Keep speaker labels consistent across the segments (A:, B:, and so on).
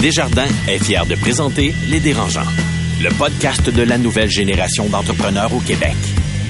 A: Desjardins est fier de présenter Les Dérangeants, le podcast de la nouvelle génération d'entrepreneurs au Québec.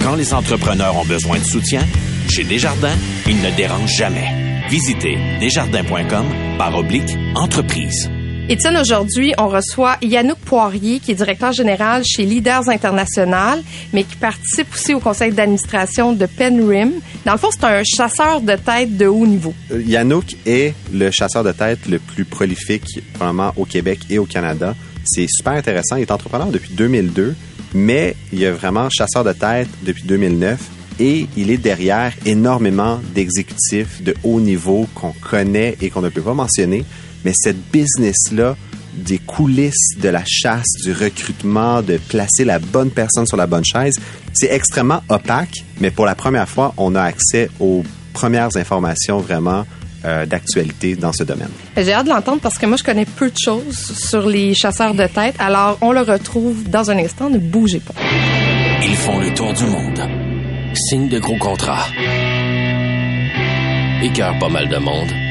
A: Quand les entrepreneurs ont besoin de soutien, chez Desjardins, ils ne dérangent jamais. Visitez desjardins.com par oblique entreprise.
B: Étienne, aujourd'hui, on reçoit Yannouk Poirier, qui est directeur général chez Leaders International, mais qui participe aussi au conseil d'administration de Penrim. Dans le fond, c'est un chasseur de tête de haut niveau.
C: Euh, Yannouk est le chasseur de tête le plus prolifique, probablement au Québec et au Canada. C'est super intéressant. Il est entrepreneur depuis 2002, mais il est vraiment chasseur de tête depuis 2009 et il est derrière énormément d'exécutifs de haut niveau qu'on connaît et qu'on ne peut pas mentionner mais cette business-là, des coulisses de la chasse, du recrutement, de placer la bonne personne sur la bonne chaise, c'est extrêmement opaque, mais pour la première fois, on a accès aux premières informations vraiment euh, d'actualité dans ce domaine.
B: J'ai hâte de l'entendre parce que moi, je connais peu de choses sur les chasseurs de tête. Alors, on le retrouve dans un instant. Ne bougez pas.
A: Ils font le tour du monde. Signent de gros contrats. Écœurent pas mal de monde.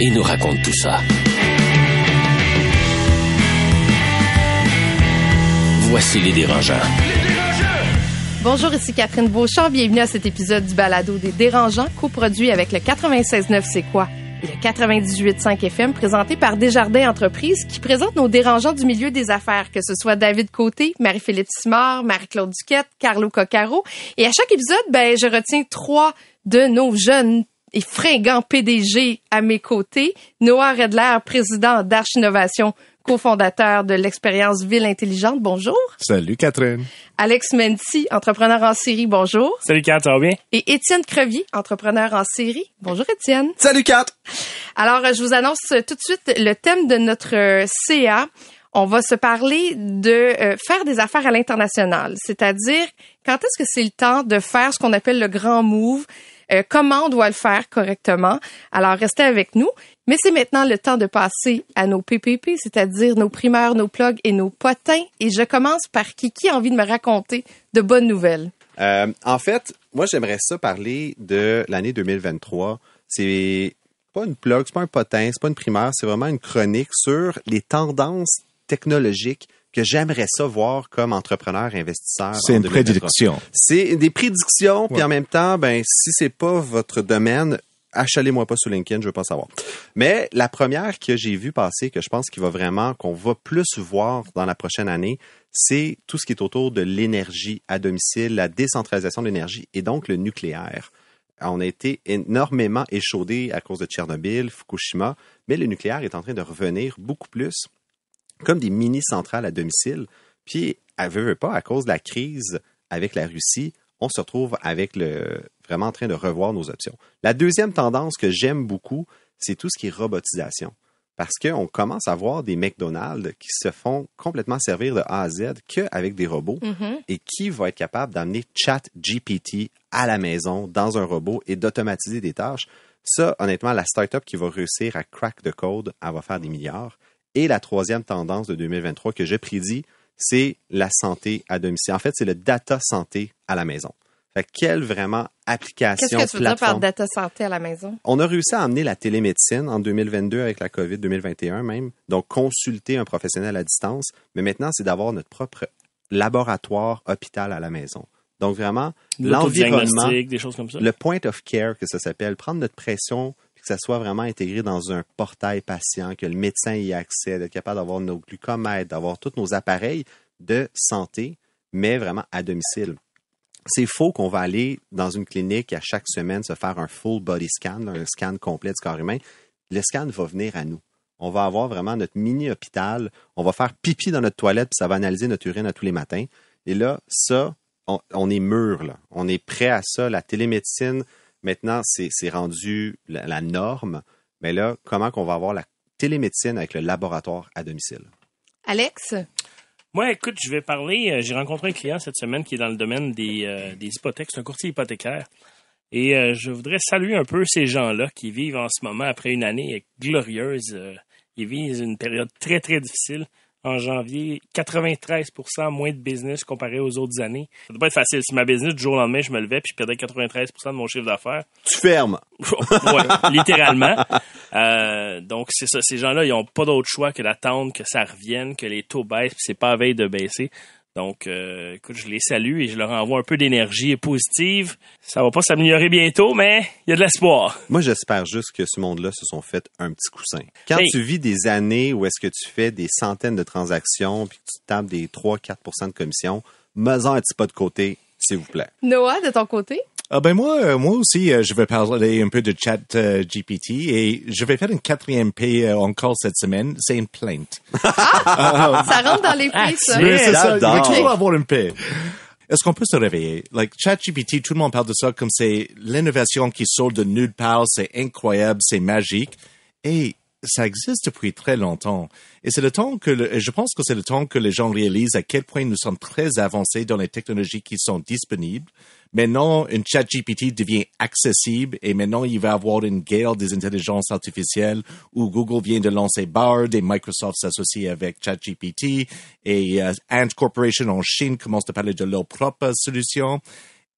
A: Et nous racontent tout ça. Voici les dérangeants.
B: Bonjour, ici Catherine Beauchamp. Bienvenue à cet épisode du Balado des dérangeants, coproduit avec le 96.9 C'est quoi? et le 98.5 FM, présenté par Desjardins Entreprises, qui présente nos dérangeants du milieu des affaires, que ce soit David Côté, Marie-Philippe Simard, Marie-Claude Duquette, Carlo Coccaro. Et à chaque épisode, ben, je retiens trois de nos jeunes et fringants PDG à mes côtés. Noah Redler, président d'Arch Innovation cofondateur de l'expérience Ville Intelligente. Bonjour.
D: Salut Catherine.
B: Alex Menti, entrepreneur en série. Bonjour.
E: Salut Kat, ça va bien?
B: Et Étienne Crevier, entrepreneur en série. Bonjour Étienne.
C: Salut Kat.
B: Alors, je vous annonce tout de suite le thème de notre euh, CA. On va se parler de euh, faire des affaires à l'international, c'est-à-dire quand est-ce que c'est le temps de faire ce qu'on appelle le grand move, euh, comment on doit le faire correctement? Alors, restez avec nous. Mais c'est maintenant le temps de passer à nos PPP, c'est-à-dire nos primeurs, nos plugs et nos potins. Et je commence par qui? A envie de me raconter de bonnes nouvelles?
C: Euh, en fait, moi j'aimerais ça parler de l'année 2023. C'est pas une plug, c'est pas un potin, c'est pas une primaire, c'est vraiment une chronique sur les tendances technologiques que j'aimerais ça voir comme entrepreneur investisseur.
D: C'est une prédiction.
C: C'est des prédictions, puis en même temps, ben si c'est pas votre domaine, achalez-moi pas sur LinkedIn, je veux pas savoir. Mais la première que j'ai vue passer, que je pense qu'il va vraiment, qu'on va plus voir dans la prochaine année, c'est tout ce qui est autour de l'énergie à domicile, la décentralisation de l'énergie et donc le nucléaire. On a été énormément échaudé à cause de Tchernobyl, Fukushima, mais le nucléaire est en train de revenir beaucoup plus comme des mini-centrales à domicile. Puis, à veut, pas, à cause de la crise avec la Russie, on se retrouve avec le vraiment en train de revoir nos options. La deuxième tendance que j'aime beaucoup, c'est tout ce qui est robotisation. Parce qu'on commence à voir des McDonald's qui se font complètement servir de A à Z qu'avec des robots.
B: Mm-hmm.
C: Et qui va être capable d'amener ChatGPT à la maison dans un robot et d'automatiser des tâches. Ça, honnêtement, la startup qui va réussir à crack the code, elle va faire des milliards. Et la troisième tendance de 2023 que je prédis, c'est la santé à domicile. En fait, c'est le data santé à la maison. Fait quelle vraiment application,
B: Qu'est-ce que tu veux dire par data santé à la maison?
C: On a réussi à amener la télémédecine en 2022 avec la COVID 2021 même. Donc, consulter un professionnel à distance. Mais maintenant, c'est d'avoir notre propre laboratoire hôpital à la maison. Donc, vraiment, l'environnement,
E: des choses comme ça.
C: le point of care que ça s'appelle, prendre notre pression, que ça soit vraiment intégré dans un portail patient, que le médecin y ait accès, d'être capable d'avoir nos glucomètres, d'avoir tous nos appareils de santé, mais vraiment à domicile c'est faux qu'on va aller dans une clinique à chaque semaine se faire un full body scan, un scan complet du corps humain. Le scan va venir à nous. On va avoir vraiment notre mini hôpital. On va faire pipi dans notre toilette puis ça va analyser notre urine à tous les matins. Et là, ça, on, est mûr. On est prêt à ça. La télémédecine, maintenant, c'est rendu la, la, norme. Mais là, comment qu'on va avoir la télémédecine avec le laboratoire à domicile?
B: Alex?
E: Moi, écoute, je vais parler. Euh, j'ai rencontré un client cette semaine qui est dans le domaine des, euh, des hypothèques. C'est un courtier hypothécaire. Et euh, je voudrais saluer un peu ces gens-là qui vivent en ce moment, après une année glorieuse, ils vivent une période très, très difficile. En janvier, 93% moins de business comparé aux autres années. Ça doit pas être facile. Si ma business, du jour au lendemain, je me levais puis je perdais 93% de mon chiffre d'affaires.
C: Tu fermes.
E: ouais, littéralement. Euh, donc, c'est ça. Ces gens-là, ils ont pas d'autre choix que d'attendre que ça revienne, que les taux baissent, puis c'est pas à veille de baisser. Donc, euh, écoute, je les salue et je leur envoie un peu d'énergie positive. Ça va pas s'améliorer bientôt, mais il y a de l'espoir.
C: Moi, j'espère juste que ce monde-là se sont fait un petit coussin. Quand
E: Hey.
C: tu vis des années où est-ce que tu fais des centaines de transactions puis que tu tapes des 3-4% de commission, mets-en un petit pas de côté, s'il vous plaît.
B: Noah, de ton côté?
D: Ah ben moi, euh, moi aussi, euh, je vais parler un peu de chat euh, GPT et je vais faire une quatrième euh, encore cette semaine. C'est une plainte.
B: Ça rentre dans les prix, ça.
D: Mais c'est ça, il va toujours avoir une paix. Est-ce qu'on peut se réveiller? Like, ChatGPT, tout le monde parle de ça comme c'est l'innovation qui sort de nulle part, c'est incroyable, c'est magique. Et ça existe depuis très longtemps. Et c'est le temps que, le- je pense que c'est le temps que les gens réalisent à quel point nous sommes très avancés dans les technologies qui sont disponibles. Maintenant, une chat GPT devient accessible et maintenant il va avoir une guerre des intelligences artificielles où Google vient de lancer Bard et Microsoft s'associe avec ChatGPT et euh, Ant Corporation en Chine commence à parler de leur propre solution.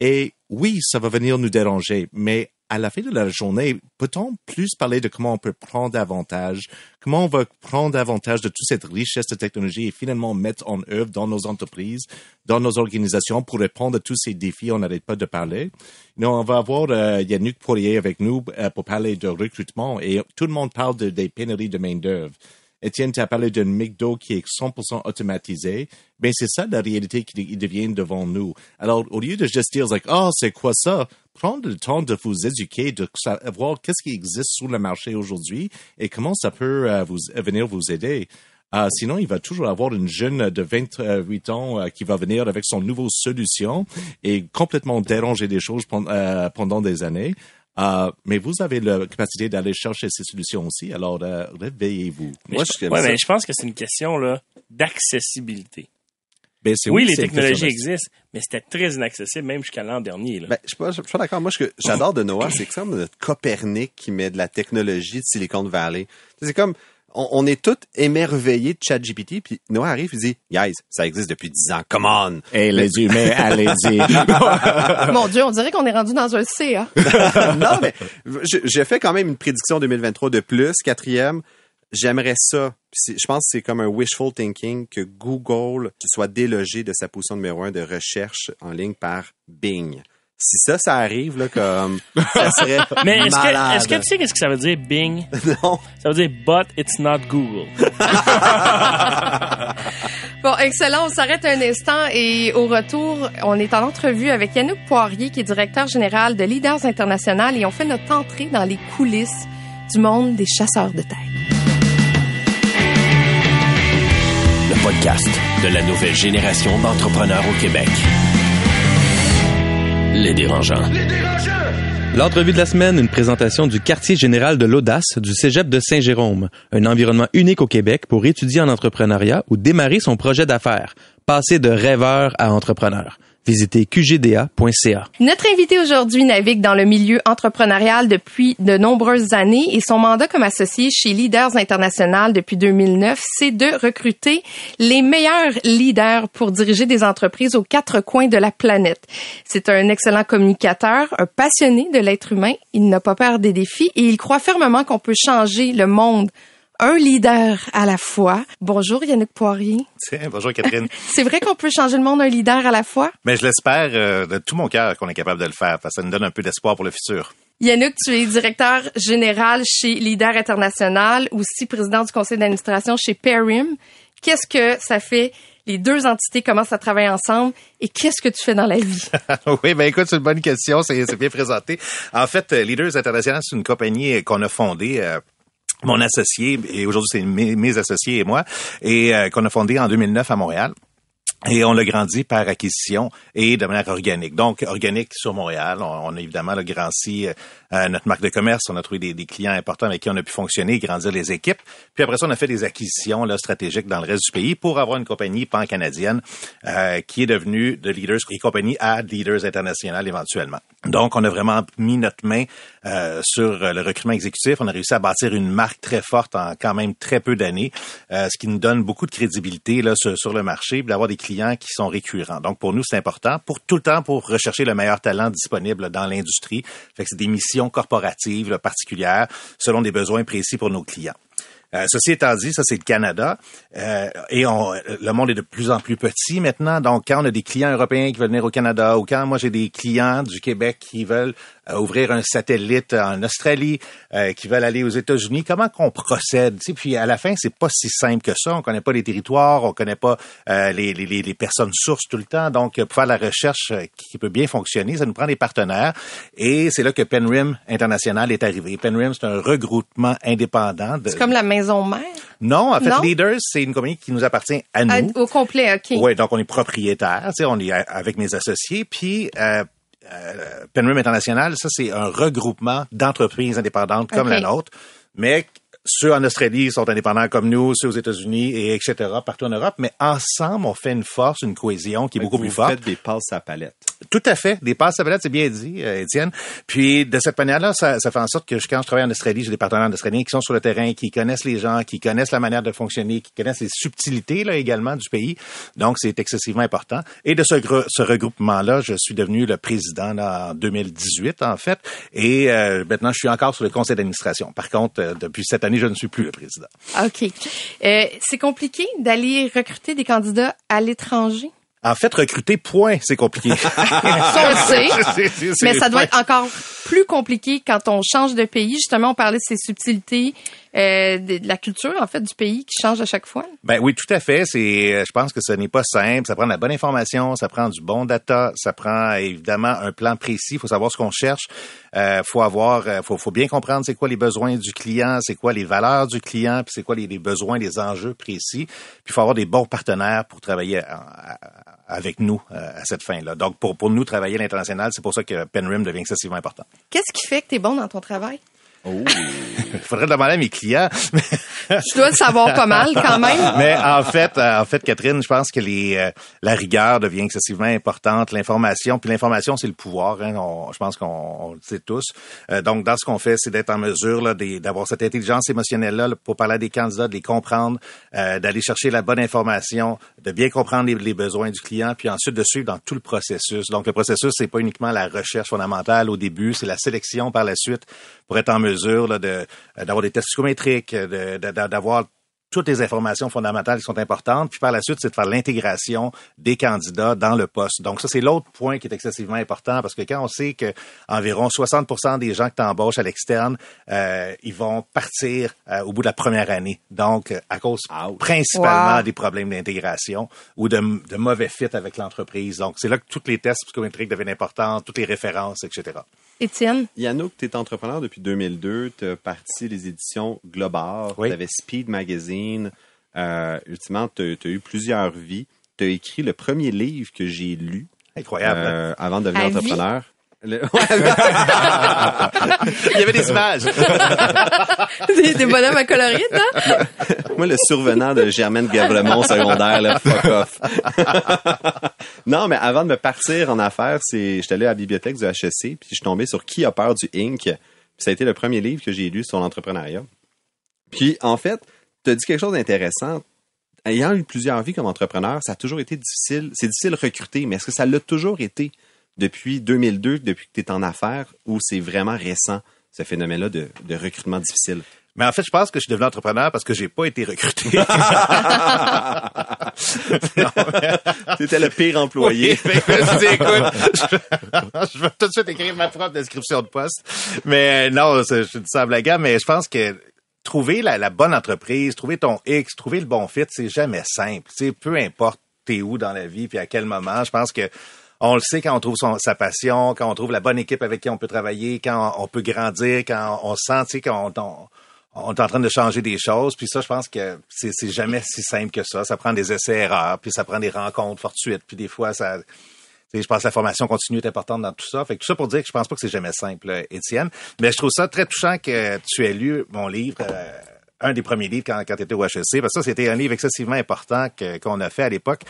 D: Et oui, ça va venir nous déranger, mais à la fin de la journée, peut-on plus parler de comment on peut prendre avantage, comment on va prendre avantage de toute cette richesse de technologie et finalement mettre en œuvre dans nos entreprises, dans nos organisations pour répondre à tous ces défis, on n'arrête pas de parler. Non, on va avoir euh, Yannick Poirier avec nous euh, pour parler de recrutement et tout le monde parle de, des pénuries de main-d'œuvre. Étienne, tu as parlé d'un McDo qui est 100% automatisé. Ben, c'est ça la réalité qui devient devant nous. Alors, au lieu de juste dire, like, oh, c'est quoi ça? Prendre le temps de vous éduquer, de savoir qu'est-ce qui existe sur le marché aujourd'hui et comment ça peut euh, vous, euh, venir vous aider. Euh, sinon, il va toujours avoir une jeune de 28 ans euh, qui va venir avec son nouveau solution et complètement déranger des choses pen- euh, pendant des années. Euh, mais vous avez la capacité d'aller chercher ces solutions aussi. Alors, euh, réveillez-vous.
C: Moi,
E: je, ouais, mais je pense que c'est une question là d'accessibilité.
D: Ben,
E: Oui, les technologies existent, mais c'était très inaccessible même jusqu'à l'an dernier. Là.
C: Ben, je suis pas, je suis pas d'accord. Moi, ce que j'adore de Noah, c'est que c'est comme notre Copernic qui met de la technologie de Silicon Valley. C'est comme, on, on est tous émerveillés de ChatGPT, puis Noah arrive et dit, guys, ça existe depuis 10 ans, come on!
D: Hey, les humains, allez-y.
B: Mon Dieu, on dirait qu'on est rendu dans un CA.
C: non, mais je- j'ai fait quand même une prédiction 2023 de plus, quatrième. J'aimerais ça. Je pense que c'est comme un wishful thinking que Google soit délogé de sa position numéro un de recherche en ligne par Bing. Si ça, ça arrive, là, comme, ça serait
E: mais est-ce
C: malade.
E: que, est-ce que tu sais qu'est-ce que ça veut dire Bing?
C: Non.
E: Ça veut dire But it's not Google.
B: Bon, excellent. On s'arrête un instant et au retour, on est en entrevue avec Yannick Poirier, qui est directeur général de Leaders International et on fait notre entrée dans les coulisses du monde des chasseurs de tête.
A: Podcast de la nouvelle génération d'entrepreneurs au Québec. Les dérangeants.
F: L'entrevue de la semaine, une présentation du quartier général de l'audace du Cégep de Saint-Jérôme, un environnement unique au Québec pour étudier en entrepreneuriat ou démarrer son projet d'affaires, passer de rêveur à entrepreneur. Visitez qgda.ca.
B: Notre invité aujourd'hui navigue dans le milieu entrepreneurial depuis de nombreuses années et son mandat comme associé chez Leaders International depuis 2009, c'est de recruter les meilleurs leaders pour diriger des entreprises aux quatre coins de la planète. C'est un excellent communicateur, un passionné de l'être humain. Il n'a pas peur des défis et il croit fermement qu'on peut changer le monde un leader à la fois. Bonjour Yannick Poirier.
G: Tiens, bonjour Catherine.
B: C'est vrai qu'on peut changer le monde un leader à la fois?
G: Mais je l'espère euh, de tout mon cœur qu'on est capable de le faire, parce que ça nous donne un peu d'espoir pour le futur.
B: Yannick, tu es directeur général chez Leader International, aussi président du conseil d'administration chez Perim. Qu'est-ce que ça fait? Les deux entités commencent à travailler ensemble et qu'est-ce que tu fais dans la vie?
G: oui, ben écoute, c'est une bonne question, c'est bien présenté. En fait, euh, Leaders International, c'est une compagnie qu'on a fondée. Euh, mon associé, et aujourd'hui c'est mes, associés et moi, et euh, qu'on a fondé en 2009 à Montréal. Et on l'a grandi par acquisition et de manière organique. Donc, organique sur Montréal. On, a évidemment le grand C, euh, notre marque de commerce. On a trouvé des, des, clients importants avec qui on a pu fonctionner, grandir les équipes. Puis après ça, on a fait des acquisitions là, stratégiques dans le reste du pays pour avoir une compagnie pan-canadienne euh, qui est devenue de Leaders et compagnie à Leaders International éventuellement. Donc, on a vraiment mis notre main euh, sur le recrutement exécutif. On a réussi à bâtir une marque très forte en quand même très peu d'années, euh, ce qui nous donne beaucoup de crédibilité là, sur, sur le marché, d'avoir des clients qui sont récurrents. Donc, pour nous, c'est important pour tout le temps pour rechercher le meilleur talent disponible dans l'industrie. Fait que c'est des missions corporatives particulières selon des besoins précis pour nos clients. Euh, ceci étant dit, ça c'est le Canada euh, et le monde est de plus en plus petit maintenant. Donc quand on a des clients européens qui veulent venir au Canada ou quand moi j'ai des clients du Québec qui veulent ouvrir un satellite en Australie, euh, qui veulent aller aux États-Unis. Comment qu'on procède? Tu Puis à la fin, c'est pas si simple que ça. On connaît pas les territoires, on connaît pas euh, les, les, les, personnes sources tout le temps. Donc pour faire la recherche qui peut bien fonctionner, ça nous prend des partenaires. Et c'est là que Penrim International est arrivé. Penrim, c'est un regroupement indépendant.
B: C'est comme la maison mère?
G: Non, en fait, Leaders, c'est une compagnie qui nous appartient à nous.
B: au complet, OK.
G: Oui, donc on est propriétaire, tu sais, on est avec mes associés, puis euh, euh, Penrim International, ça, c'est un regroupement d'entreprises indépendantes comme la nôtre, mais ceux en Australie sont indépendants comme nous, ceux aux États-Unis et etc. partout en Europe, mais ensemble on fait une force, une cohésion qui est beaucoup plus forte.
C: Vous faites des passes à palette.
G: Tout à fait, des passes à palette, c'est bien dit, euh, Étienne. Puis de cette manière-là, ça, ça, fait en sorte que quand je travaille en Australie, j'ai des partenaires australiens qui sont sur le terrain, qui connaissent les gens, qui connaissent la manière de fonctionner, qui connaissent les subtilités là également du pays. Donc c'est excessivement important. Et de ce, ce regroupement-là, je suis devenu le président là, en 2018 en fait, et euh, maintenant je suis encore sur le conseil d'administration. Par contre, euh, depuis cette année je ne suis plus le président.
B: OK. Euh, c'est compliqué d'aller recruter des candidats à l'étranger?
G: En fait, recruter, point, c'est compliqué.
B: ça, on sait. Mais ça doit être encore plus compliqué quand on change de pays. Justement, on parlait de ces subtilités euh, de, la culture, en fait, du pays qui change à chaque fois?
G: Ben oui, tout à fait. C'est, euh, je pense que ce n'est pas simple. Ça prend de la bonne information, ça prend du bon data, ça prend évidemment un plan précis. Il faut savoir ce qu'on cherche. Euh, faut avoir, euh, faut, faut bien comprendre c'est quoi les besoins du client, c'est quoi les valeurs du client, puis c'est quoi les, les, besoins, les enjeux précis. Puis il faut avoir des bons partenaires pour travailler avec nous à cette fin-là. Donc pour, pour nous travailler à l'international, c'est pour ça que Penrim devient excessivement important.
B: Qu'est-ce qui fait que tu es bon dans ton travail?
G: Oh. Il faudrait demander à mes clients.
B: tu dois le savoir pas mal quand même.
G: Mais en fait, euh, en fait, Catherine, je pense que les, euh, la rigueur devient excessivement importante, l'information, puis l'information, c'est le pouvoir. Hein, je pense qu'on le sait tous. Euh, donc, dans ce qu'on fait, c'est d'être en mesure d'avoir cette intelligence émotionnelle-là pour parler à des candidats, de les comprendre, d'aller chercher la bonne information, de bien comprendre les, les, besoins du client, puis ensuite de suivre dans tout le processus. Donc, le processus, c'est pas uniquement la recherche fondamentale au début, c'est la sélection par la suite pour être en mesure mesure d'avoir des tests psychométriques, d'avoir toutes les informations fondamentales qui sont importantes. Puis par la suite, c'est de faire l'intégration des candidats dans le poste. Donc ça, c'est l'autre point qui est excessivement important parce que quand on sait que environ 60 des gens que tu embauches à l'externe, euh, ils vont partir euh, au bout de la première année. Donc à cause principalement des problèmes d'intégration ou de, de mauvais fit avec l'entreprise. Donc c'est là que tous les tests psychométriques deviennent importants, toutes les références, etc.
B: Étienne?
C: Yannouk, tu es entrepreneur depuis 2002. Tu as parti des éditions Global. Tu avais Speed Magazine. Euh, ultimement, tu as, eu plusieurs vies. Tu as écrit le premier livre que j'ai lu.
G: Incroyable. Hein?
C: Euh, avant de devenir entrepreneur.
G: Il y avait des images.
B: des, des bonhommes à colorier, hein?
C: Moi, le survenant de Germaine Gavremont secondaire, là, fuck off. non, mais avant de me partir en affaires, c'est, j'étais allé à la bibliothèque du HEC, puis je suis tombé sur Qui a peur du Inc? ça a été le premier livre que j'ai lu sur l'entrepreneuriat. Puis, en fait, tu as dit quelque chose d'intéressant. Ayant eu plusieurs vies comme entrepreneur, ça a toujours été difficile. C'est difficile de recruter, mais est-ce que ça l'a toujours été? Depuis 2002, depuis que tu es en affaires, ou c'est vraiment récent, ce phénomène-là de, de, recrutement difficile?
G: Mais en fait, je pense que je suis devenu entrepreneur parce que j'ai pas été recruté.
C: C'était le pire employé.
G: Oui, je, écoute, je, vais tout de suite écrire ma propre description de poste. Mais euh, non, je suis ça gamme, mais je pense que trouver la, la, bonne entreprise, trouver ton X, trouver le bon fit, c'est jamais simple. C'est peu importe t'es où dans la vie puis à quel moment. Je pense que on le sait quand on trouve sa passion, quand on trouve la bonne équipe avec qui on peut travailler, quand on, peut grandir, quand on sent, quand on, on est en train de changer des choses. Puis ça, je pense que c'est jamais si simple que ça. Ça prend des essais-erreurs, puis ça prend des rencontres fortuites, puis des fois, ça... Je pense que la formation continue est importante dans tout ça. Fait que tout ça pour dire que je pense pas que c'est jamais simple, euh, Étienne. Mais je trouve ça très touchant que tu aies lu mon livre, euh, un des premiers livres quand, quand tu étais au HEC, parce que ça, c'était un livre excessivement important qu'on a fait à l'époque.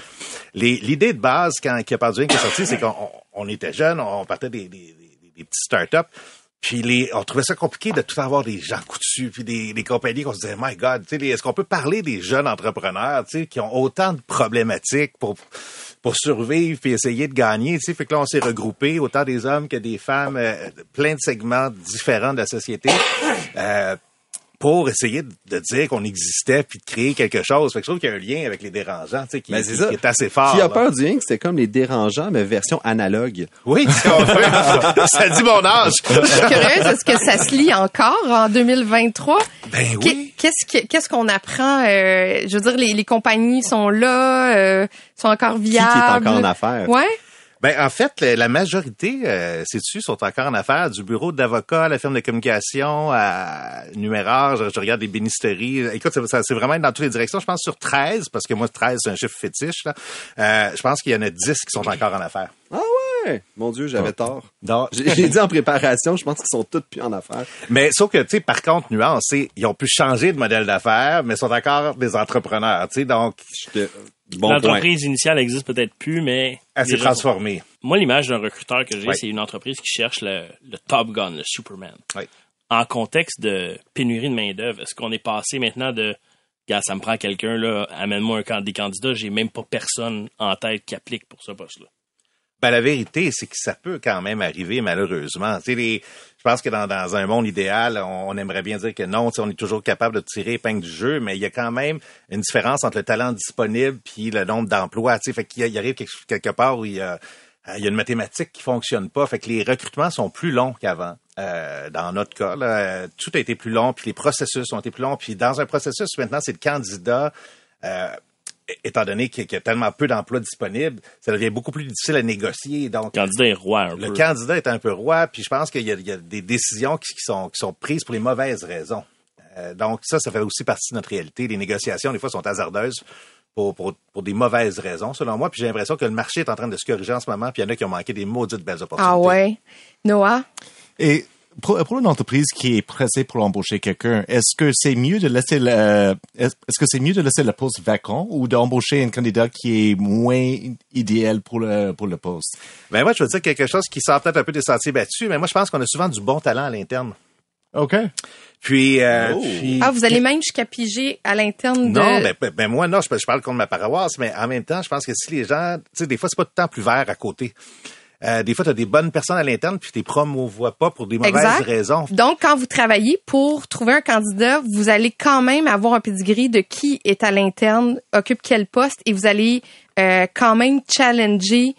G: L'idée de base, quand qui a pas qui est sorti, c'est qu'on on- était jeunes, on partait des, des, des, startups. Puis les, on trouvait ça compliqué de tout avoir des gens coutus, puis des, des compagnies qu'on se disait, my God, est-ce qu'on peut parler des jeunes entrepreneurs, qui ont autant de problématiques pour pour survivre puis essayer de gagner, tu sais, fait que là on s'est regroupés, autant des hommes que des femmes, euh, plein de segments différents de la société. Euh, pour essayer de de dire qu'on existait puis de créer quelque chose. Fait que je trouve qu'il y a un lien avec les dérangeants, tu sais, qui,
C: Ben, c'est
G: qui-
C: ça.
G: qui est assez fort.
C: Qui a
G: là.
C: peur du que c'était comme les dérangeants, mais version analogue.
G: Oui, ça dit mon âge.
B: Je suis curieuse, est-ce que ça se lit encore en 2023?
G: Ben oui.
B: Qu'est-ce que- qu'est-ce qu'on apprend? euh, je veux dire, les, les compagnies sont là, euh, sont encore
C: Qui, qui
B: viables.
C: est encore en affaires?
B: Ouais.
G: Ben, en fait, la, majorité, euh, sais-tu, sont encore en affaires, du bureau d'avocat à la firme de communication, à numéraire, je, je regarde des bénisteries. Écoute, c'est vraiment dans toutes les directions. Je pense sur 13, parce que moi, 13, c'est un chiffre fétiche. Là. Euh, je pense qu'il y en a 10 qui sont encore en affaires.
C: Ah ouais! Mon Dieu, j'avais tort. J'ai j'ai dit en préparation, je pense qu'ils sont tous plus en affaires.
G: Mais sauf que, tu sais, par contre, nuance, c'est ils ont pu changer de modèle d'affaires, mais sont encore des entrepreneurs, tu sais, donc
C: J'étais- Bon point.
E: L'entreprise initiale existe peut-être plus, mais
G: elle s'est
E: gens-
G: transformée.
E: moi l'image d'un recruteur que j'ai,
G: Ouais.
E: c'est une entreprise qui cherche le, le Top Gun, le Superman.
G: Ouais.
E: En contexte de pénurie de main d'œuvre, est-ce qu'on est passé maintenant de Gars, ça me prend quelqu'un là, amène-moi un des candidats, j'ai même pas personne en tête qui applique pour ce poste-là.
G: Ben, la vérité, c'est que ça peut quand même arriver, malheureusement. Tu sais, les, je pense que dans, dans un monde idéal, on, on aimerait bien dire que non, on est toujours capable de tirer épingle du jeu, mais il y a quand même une différence entre le talent disponible puis le nombre d'emplois. Tu sais, fait qu'il y arrive quelque, part où il y a, il y a une mathématique qui fonctionne pas. Fait que les recrutements sont plus longs qu'avant. Euh, dans notre cas, là, tout a été plus long, puis les processus ont été plus longs. Puis dans un processus, maintenant, c'est le candidat. Euh, étant donné qu'il y a tellement peu d'emplois disponibles, ça devient beaucoup plus difficile à négocier. Donc,
E: Le candidat est roi un
G: le
E: peu.
G: candidat est un peu roi, puis je pense qu'il y, a- il y a des décisions qui, qui sont, qui sont prises pour les mauvaises raisons. Euh, donc ça, ça fait aussi partie de notre réalité. Les négociations, des fois, sont hasardeuses pour, pour, pour des mauvaises raisons, selon moi. Puis j'ai l'impression que le marché est en train de se corriger en ce moment, puis il y en a qui ont manqué des maudites belles opportunités.
B: Ah ouais? Noah?
D: Et pour, pour une entreprise qui est pressée pour embaucher quelqu'un, est-ce que c'est mieux de laisser le, est-ce est-ce que c'est mieux de laisser le poste vacant ou d'embaucher un candidat qui est moins idéal pour le, pour le poste?
G: Ben moi, je veux dire quelque chose qui sort peut-être un peu des sentiers battus, mais moi, je pense qu'on a souvent du bon talent à l'interne.
D: OK.
G: Puis, euh,
C: Oh.
G: puis-
B: Ah, vous allez même jusqu'à piger à l'interne de...
G: Non, ben, ben, ben, moi, non, je, je parle contre ma paroisse, mais en même temps, je pense que si les gens, tu sais, des fois, c'est pas tout le temps plus vert à côté. Euh, des fois, tu as des bonnes personnes à l'interne, puis tu les promouvois pas pour des mauvaises
B: Exact.
G: raisons.
B: Donc, quand vous travaillez pour trouver un candidat, vous allez quand même avoir un pedigree de qui est à l'interne, occupe quel poste, et vous allez euh, quand même challenger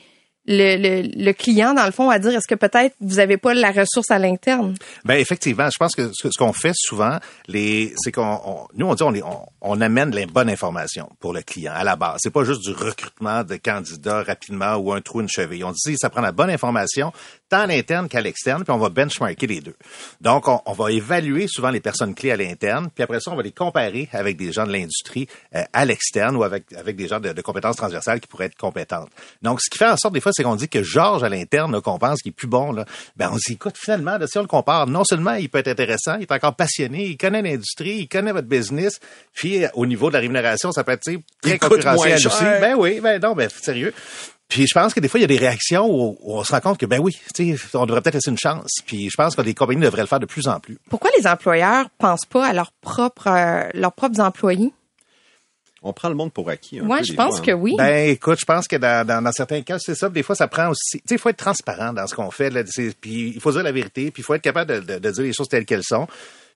B: le, le, client, dans le fond, à dire est-ce que peut-être vous avez pas la ressource à l'interne?
G: Ben effectivement, je pense que ce, qu'on fait souvent, les, c'est qu'on, on- nous on dit on, on, on amène la bonne information pour le client à la base. C'est pas juste du recrutement de candidats rapidement ou un trou une cheville. On dit ça prend la bonne information tant à l'interne qu'à l'externe, puis on va benchmarker les deux. Donc on, on va évaluer souvent les personnes clés à l'interne, puis après ça on va les comparer avec des gens de l'industrie euh, à l'externe ou avec avec des gens de, de compétences transversales qui pourraient être compétentes. Donc ce qui fait en sorte des fois c'est qu'on dit que Georges à l'interne qu'on pense qu'il est plus bon là, ben on se dit écoute finalement là, si on le compare, non seulement il peut être intéressant, il est encore passionné, il connaît l'industrie, il connaît votre business, puis euh, au niveau de la rémunération, ça peut être bien
C: Il
G: concurrentiel aussi. Ben oui, ben non, ben sérieux. Puis je pense que des fois, il y a des réactions où, on se rend compte que, ben oui, tu sais, on devrait peut-être laisser une chance. Puis je pense que les compagnies devraient le faire de plus en plus.
B: Pourquoi les employeurs pensent pas à leurs propres, euh, leurs propres employés?
C: On prend le monde pour acquis.
B: Moi, je pense
C: fois,
B: que
C: hein.
B: oui.
G: Ben écoute, je pense que dans, dans, dans certains cas, c'est ça. Des fois, ça prend aussi. Tu sais, il faut être transparent dans ce qu'on fait. Là, puis il faut dire la vérité. Puis il faut être capable de, de- de dire les choses telles qu'elles sont.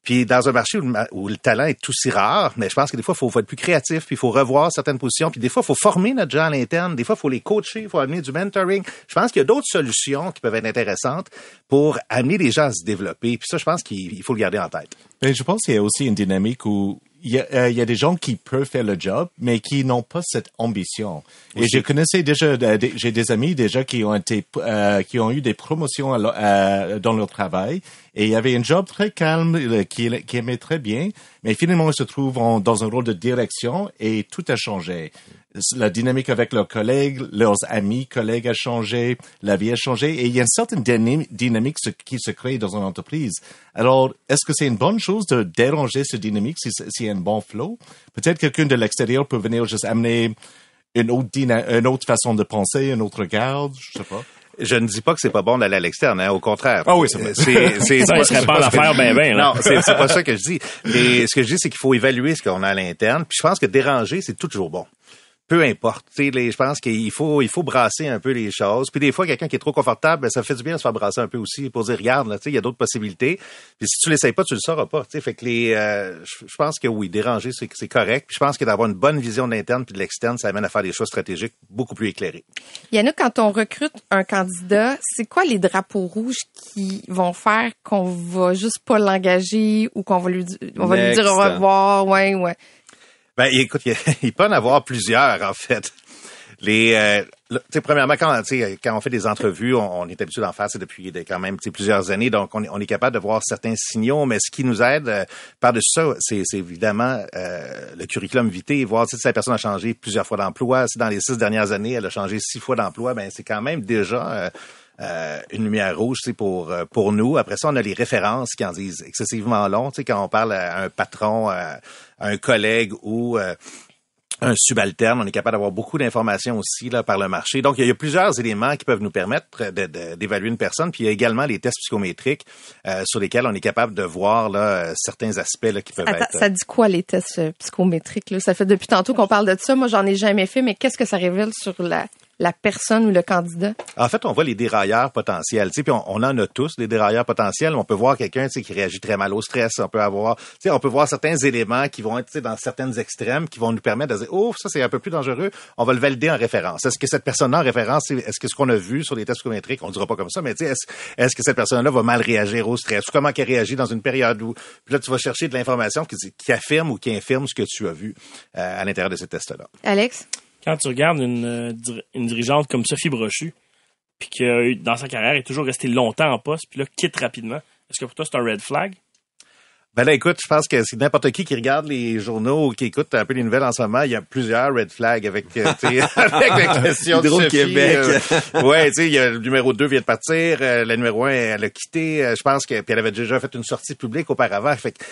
G: Puis dans un marché où le, ma- où le talent est aussi rare, mais je pense que des fois, il faut, faut être plus créatif, puis il faut revoir certaines positions. Puis des fois, il faut former notre gens à l'interne. Des fois, il faut les coacher, il faut amener du mentoring. Je pense qu'il y a d'autres solutions qui peuvent être intéressantes pour amener les gens à se développer. Puis ça, je pense qu'il il faut le garder en tête.
D: Mais je pense qu'il y a aussi une dynamique où il y a, euh, il y a des gens qui peuvent faire le job, mais qui n'ont pas cette ambition. Et je connaissais déjà, euh, j'ai des amis déjà qui ont été, euh, qui ont eu des promotions à euh, dans leur travail Et il avait un job très calme euh, qu'il qui aimait très bien. Mais finalement, il se trouve dans un rôle de direction et tout a changé. La dynamique avec leurs collègues, leurs amis, collègues a changé, la vie a changé et il y a une certaine dyna- dynamique qui se crée dans une entreprise. Alors, est-ce que c'est une bonne chose de déranger cette dynamique si c'est- s'il y a un bon flow? Peut-être quelqu'un de l'extérieur peut venir juste amener une autre, une autre façon de penser, un autre regard, je sais pas.
G: Je ne dis pas que c'est pas bon d'aller à l'externe, hein, au contraire.
D: Ah oui, c'est vrai.
G: C'est,
E: Ça, serait pas en affaire ben ben, là.
G: Non, c'est, c'est pas ça que je dis. Mais ce que je dis, c'est qu'il faut évaluer ce qu'on a à l'interne. Puis je pense que déranger, c'est toujours bon. Peu importe. Tu sais, les- je pense qu'il faut, il faut brasser un peu les choses. Puis des fois, quelqu'un qui est trop confortable, ben, ça fait du bien de se faire brasser un peu aussi pour dire, regarde, là, tu sais, il y a d'autres possibilités. Puis si tu l'essayes pas, tu le sauras pas. Tu sais, fait que les, euh, je, pense que oui, déranger, c'est, correct. Puis je pense que d'avoir une bonne vision de l'interne puis de l'externe, ça amène à faire des choix stratégiques beaucoup plus éclairés.
B: Yannick, quand on recrute un candidat, c'est quoi les drapeaux rouges qui vont faire qu'on va juste pas l'engager ou qu'on va lui, di- on va lui dire au revoir, ouais, ouais.
G: Ben, écoute, il, peut en avoir plusieurs, en fait. Les, euh, premièrement, quand, quand on fait des entrevues, on, est habitué d'en faire depuis quand même plusieurs années, donc on est, on est capable de voir certains signaux, mais ce qui nous aide euh, par-dessus ça, c'est évidemment euh, le curriculum vitae, voir si la personne a changé plusieurs fois d'emploi, si dans les six dernières années, elle a changé six fois d'emploi, ben c'est quand même déjà... euh, euh, une lumière rouge pour euh, pour nous. Après ça, on a les références qui en disent excessivement long. Quand on parle à un patron, à un collègue ou euh, un subalterne, on est capable d'avoir beaucoup d'informations aussi là par le marché. Donc, il y a, plusieurs éléments qui peuvent nous permettre d'évaluer une personne. Puis il y a également les tests psychométriques euh, sur lesquels on est capable de voir là, certains aspects là, qui peuvent
B: Attends,
G: être.
B: ça dit quoi les tests euh, psychométriques? Là? Ça fait depuis tantôt qu'on parle de ça. Moi, j'en ai jamais fait, mais qu'est-ce que ça révèle sur la, la personne ou le candidat?
G: En fait, on voit les dérailleurs potentiels. Tu sais, puis on, on en a tous des dérailleurs potentiels. On peut voir quelqu'un tu sais, qui réagit très mal au stress. On peut avoir, tu sais, on peut voir certains éléments qui vont être tu sais, dans certaines extrêmes, qui vont nous permettre de dire, oh, ça c'est un peu plus dangereux. On va le valider en référence. Est-ce que cette personne-là en référence, est-ce que ce qu'on a vu sur les tests psychométriques, on ne dira pas comme ça, mais tu sais, est-ce, que cette personne-là va mal réagir au stress ou comment qu'elle réagit dans une période où, puis là, tu vas chercher de l'information qui, qui affirme ou qui infirme ce que tu as vu euh, à l'intérieur de ces tests-là.
B: Alex?
E: Quand tu regardes une, euh, une dirigeante comme Sophie Brochu, puis qui a eu, dans sa carrière, est toujours restée longtemps en poste, puis là, quitte rapidement, est-ce que pour toi, c'est un red flag?
G: Ben là, écoute, je pense que c'est n'importe qui qui regarde les journaux ou qui écoute un peu les nouvelles en ce moment, il y a plusieurs red flags avec, euh, tu sais, avec la question de. Sophie, euh, ouais, tu sais, il y a le numéro 2 vient de partir, euh, le numéro 1, elle a quitté, euh, je pense que, puis elle avait déjà fait une sortie publique auparavant, fait que,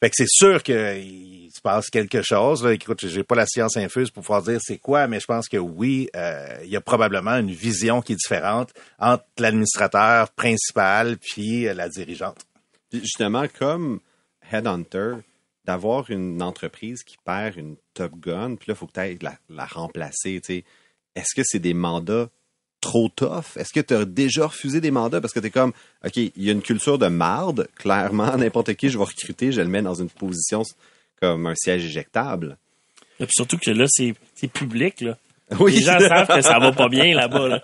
G: fait que c'est sûr qu'il se passe quelque chose. Là. Écoute, j'ai pas la science infuse pour pouvoir dire c'est quoi, mais je pense que oui, euh, il y a probablement une vision qui est différente entre l'administrateur principal puis euh, la dirigeante.
C: Justement, comme Headhunter, d'avoir une entreprise qui perd une Top Gun, puis là, il faut ailles la, la remplacer. Est-ce que c'est des mandats trop tough? Est-ce que tu as déjà refusé des mandats? Parce que tu es comme, OK, il y a une culture de marde, clairement, n'importe qui, je vais recruter, je le mets dans une position comme un siège éjectable.
E: Et puis surtout que là, c'est public, là.
C: Oui.
E: Les gens savent que ça va pas bien là-bas, là.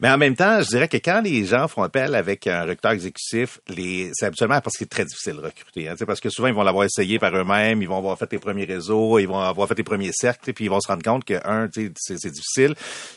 G: Mais en même temps, je dirais que quand les gens font appel avec un recruteur exécutif, les, c'est habituellement parce que c'est très difficile de recruter. Hein, parce que souvent, ils vont l'avoir essayé par eux-mêmes, ils vont avoir fait les premiers réseaux, ils vont avoir fait les premiers cercles, puis ils vont se rendre compte que, un, c'est, c'est difficile.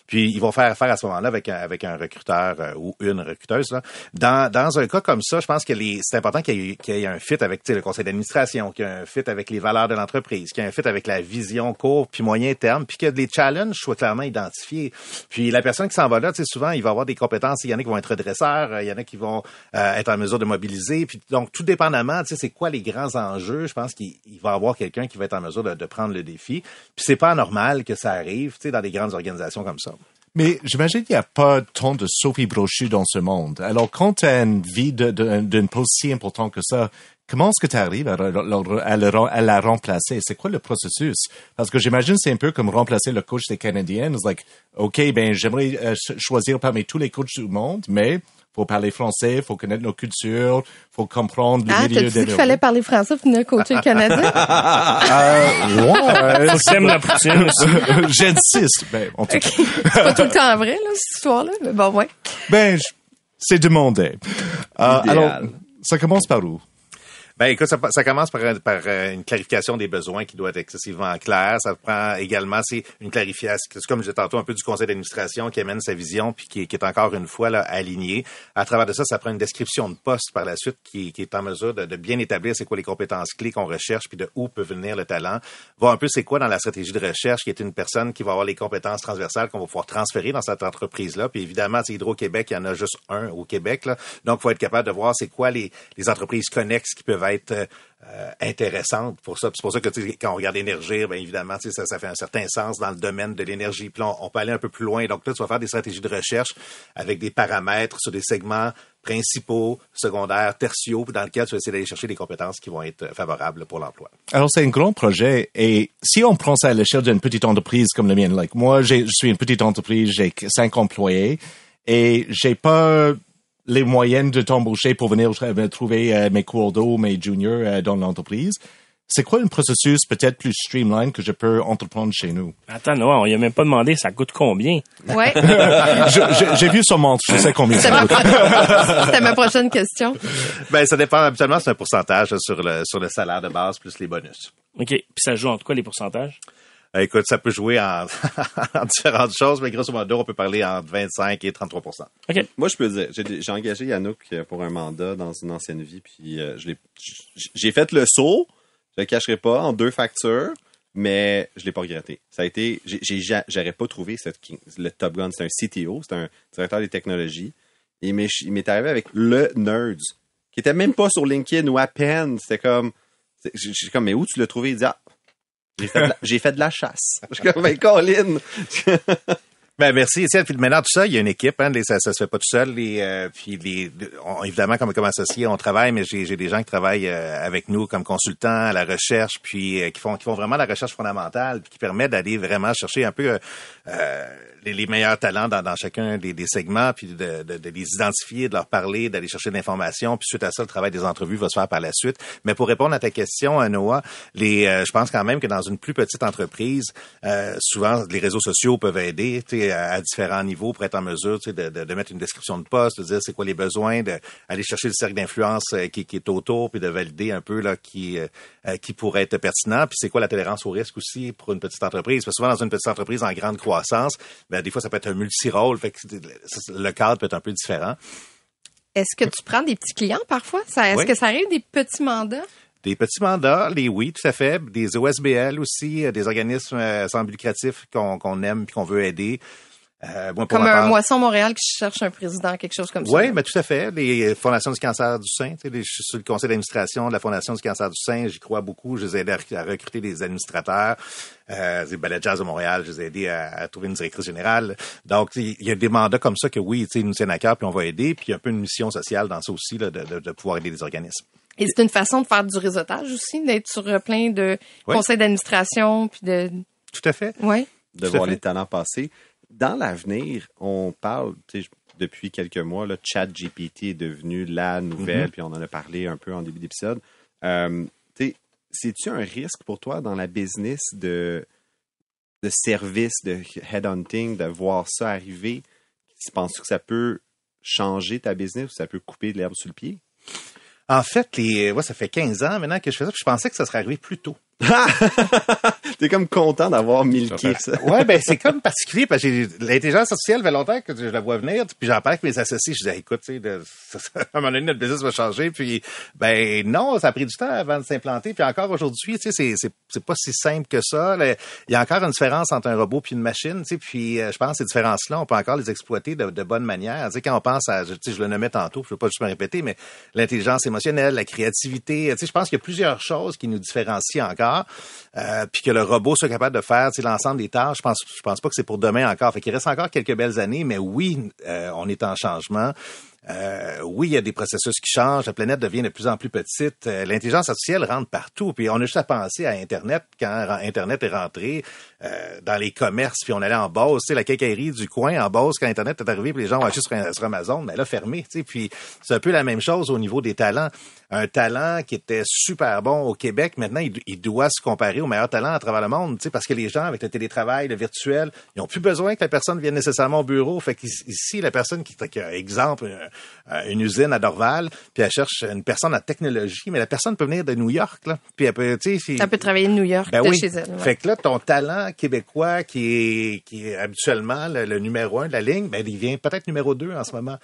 G: Puis ils vont faire affaire à ce moment-là avec un, avec un recruteur euh, ou une recruteuse. Là. Dans, dans un cas comme ça, je pense que les, c'est important qu'il y ait, qu'il y ait un fit avec le conseil d'administration, qu'il y ait un fit avec les valeurs de l'entreprise, qu'il y ait un fit avec la vision court puis moyen terme, puis que les challenges soient clairement identifiés. Puis la personne qui s'en va là, souvent, il va avoir des compétences. Il y en a qui vont être dresseurs, il y en a qui vont euh, être en mesure de mobiliser. Donc, tout dépendamment, tu sais, c'est quoi les grands enjeux, je pense qu'il il va avoir quelqu'un qui va être en mesure de, prendre le défi. Puis c'est pas anormal que ça arrive, tu dans des grandes organisations comme ça.
D: Mais j'imagine qu'il n'y a pas tant de Sophie Brochu dans ce monde. Alors, quand tu as une vie de- de- d'un poste si important que ça, comment est-ce que tu arrives à, la remplacer? C'est quoi le processus? Parce que j'imagine c'est un peu comme remplacer le coach des Canadiens. It's like, OK, ben, j'aimerais euh, ch- choisir parmi tous les coachs du monde, mais faut parler français, faut connaître nos cultures, faut comprendre le
B: Ah,
D: milieu
B: t'as dit qu'il
D: des
B: fallait parler français pour venir coacher le Canadien?
D: Euh, ouais,
E: Faut que la poutine aussi.
D: j'insiste. Ben, en tout cas.
B: C'est pas tout le temps vrai, là, cette histoire-là. Mais bon, ouais.
D: Ben, c'est demandé. Euh, alors, ça commence par où?
G: Ben écoute, ça, ça commence par, par euh, une clarification des besoins qui doit être excessivement clair. Ça prend également c'est une clarification, c'est comme je disais tantôt, un peu du conseil d'administration qui amène sa vision puis qui, qui est encore une fois là, alignée. À travers de ça, ça prend une description de poste par la suite qui, qui est en mesure de, de bien établir c'est quoi les compétences clés qu'on recherche puis de où peut venir le talent. Voir un peu c'est quoi dans la stratégie de recherche qui est une personne qui va avoir les compétences transversales qu'on va pouvoir transférer dans cette entreprise-là. Puis évidemment, c'est Hydro-Québec, il y en a juste un au Québec. Là. Donc, il faut être capable de voir c'est quoi les, les entreprises connexes qui peuvent être euh, euh, intéressantes pour ça. C'est pour ça que quand on regarde énergie, bien évidemment, ça, ça fait un certain sens dans le domaine de l'énergie. Puis on, peut aller un peu plus loin. Donc là, tu vas faire des stratégies de recherche avec des paramètres sur des segments principaux, secondaires, tertiaux, dans lesquels tu vas essayer d'aller chercher des compétences qui vont être favorables pour l'emploi.
D: Alors, c'est un grand projet. Et si on prend ça à l'échelle d'une petite entreprise comme la mienne, like, moi, je suis une petite entreprise, j'ai cinq employés et j'ai pas les moyens de t'embaucher pour venir euh, trouver euh, mes cours d'eau, mes juniors euh, dans l'entreprise. C'est quoi un processus peut-être plus streamline que je peux entreprendre chez nous?
E: Attends, non, on y a même pas demandé ça coûte combien?
B: Ouais.
D: J'ai vu son montre, je sais combien ça
B: ma,
D: coûte.
B: c'était ma prochaine question.
G: Ben, ça dépend. Habituellement, c'est un pourcentage sur le, sur le salaire de base plus les bonus.
E: OK. Puis ça joue en tout cas les pourcentages?
G: Euh, Écoute, ça peut jouer en, en différentes choses, mais grosso modo, on peut parler entre 25 et 33%
E: OK.
C: Moi, je peux dire, j'ai j'ai engagé Yannouk euh, pour un mandat dans une ancienne vie, puis euh, je l'ai- j- j'ai fait le saut, je le cacherai pas, en deux factures, mais je l'ai pas regretté. Ça a été, j'ai- j'ai ja- j'aurais pas trouvé cette, king- le Top Gun, c'est un CTO, c'est un directeur des technologies, et il m'est il m'est arrivé avec le Nerds, qui était même pas sur LinkedIn ou à peine, c'était comme, j'ai comme, mais où tu l'as trouvé? Il dit, ah, j'ai fait, de la- j'ai fait de la chasse. Je suis comme, ben, Colin!
G: Ben merci Étienne. Puis maintenant tout ça, il y a une équipe. Hein, ça, ça se fait pas tout seul. Les, euh, puis les, on- évidemment comme comme associé, on travaille, mais j'ai des gens qui travaillent euh, avec nous comme consultants à la recherche, puis euh, qui font qui font vraiment la recherche fondamentale, puis qui permet d'aller vraiment chercher un peu euh, euh, les, les meilleurs talents dans, dans chacun des, des segments, puis de, de, de les identifier, de leur parler, d'aller chercher de l'information. Puis suite à ça, le travail des entrevues va se faire par la suite. Mais pour répondre à ta question, euh, Noah, les, je pense quand même que dans une plus petite entreprise, souvent les réseaux sociaux peuvent aider sais, à, à différents niveaux pour être en mesure tu sais, de, de, de mettre une description de poste, de dire c'est quoi les besoins, d'aller chercher le cercle d'influence euh, qui, qui est autour, puis de valider un peu là qui euh, euh, qui pourrait être pertinent. Puis c'est quoi la tolérance au risque aussi pour une petite entreprise? Parce que souvent dans une petite entreprise en grande croissance, ben, des fois ça peut être un multi-rôle, fait que le cadre peut être un peu différent.
B: Est-ce que tu prends des petits clients parfois? Est-ce
G: Oui.
B: que ça arrive des petits mandats?
G: Des petits mandats, les oui, tout à fait. Des OSBL aussi, euh, des organismes euh, sans but lucratif qu'on aime puis qu'on veut aider. Euh, moi,
B: Comme un
G: part-
B: Moisson Montréal qui cherche un président, quelque chose comme ça.
G: Oui, ben tout à fait. Les fondations du cancer du sein, tu sais, les- je suis sur le conseil d'administration de la fondation du cancer du sein, j'y crois beaucoup. Je les ai aidés à, rec- à recruter des administrateurs. Euh, des Ballet Jazz de Montréal, je les ai aidés à, à trouver une directrice générale. Donc, il y a des mandats comme ça que oui, tu sais, ils nous tiennent à cœur, puis on va aider. Puis il y a un peu une mission sociale dans ça aussi, là, de, de, de pouvoir aider les organismes.
B: Et c'est une façon de faire du réseautage aussi, d'être sur euh, plein de
G: Oui.
B: conseils d'administration, puis de...
G: Tout à fait.
B: Ouais.
C: de
G: Tout
C: voir les talents passer. Dans l'avenir, on parle, tu sais, depuis quelques mois, le chat GPT est devenu la nouvelle, puis on en a parlé un peu en début d'épisode. Euh, tu sais, c'est-tu un risque pour toi dans la business de, de service, de headhunting, de voir ça arriver? Penses-tu que ça peut changer ta business ou ça peut couper l'herbe sous le pied?
G: En fait, les, ouais, ça fait 15 ans maintenant que je fais ça, puis je pensais que ça serait arrivé plus tôt.
C: T'es comme content d'avoir milqué ça.
G: Ouais, ben c'est comme particulier parce que l'intelligence artificielle fait longtemps que je la vois venir, puis j'en parle avec mes associés, je dis écoute, tu sais, à un moment donné notre business va changer, puis ben non, ça a pris du temps avant de s'implanter, puis encore aujourd'hui, tu sais, c'est c'est c'est pas si simple que ça. Il y a encore une différence entre un robot puis une machine, tu sais, puis euh, je pense que ces différences-là, on peut encore les exploiter de, de bonne manière. Tu sais, quand on pense à, tu sais, je le nommais tantôt, je veux pas juste me répéter, mais l'intelligence émotionnelle, la créativité, tu sais, je pense qu'il y a plusieurs choses qui nous différencient encore, euh, puis que le robot soit capable de faire, l'ensemble des tâches. Je pense, je pense pas que c'est pour demain encore. Fait qu'il reste encore quelques belles années, mais oui, euh, on est en changement. Euh, oui, il y a des processus qui changent. La planète devient de plus en plus petite. Euh, L'intelligence artificielle rentre partout. Puis on a juste à penser à Internet quand Internet est rentré euh, dans les commerces. Puis on allait en Beauce, tu sais, la quincaillerie du coin en Beauce quand Internet est arrivé. Puis les gens ont acheté sur, sur Amazon, mais elle a fermé. Tu sais, puis c'est un peu la même chose au niveau des talents. Un talent qui était super bon au Québec, maintenant il, doit se comparer aux meilleurs talents à travers le monde. Tu sais, parce que les gens avec le télétravail, le virtuel, ils ont plus besoin que la personne vienne nécessairement au bureau. Fait qu'ici, la personne qui, qui a exemple une usine à Dorval, puis elle cherche une personne en technologie, mais la personne peut venir de New York, là. Puis elle peut, tu sais,
B: Ça peut travailler de New York,
G: ben
B: de
G: oui.
B: chez elle. ouais.
G: Fait que là, ton talent québécois qui est, qui est habituellement le, le numéro un de la ligne, ben, il vient peut-être numéro deux en ce moment.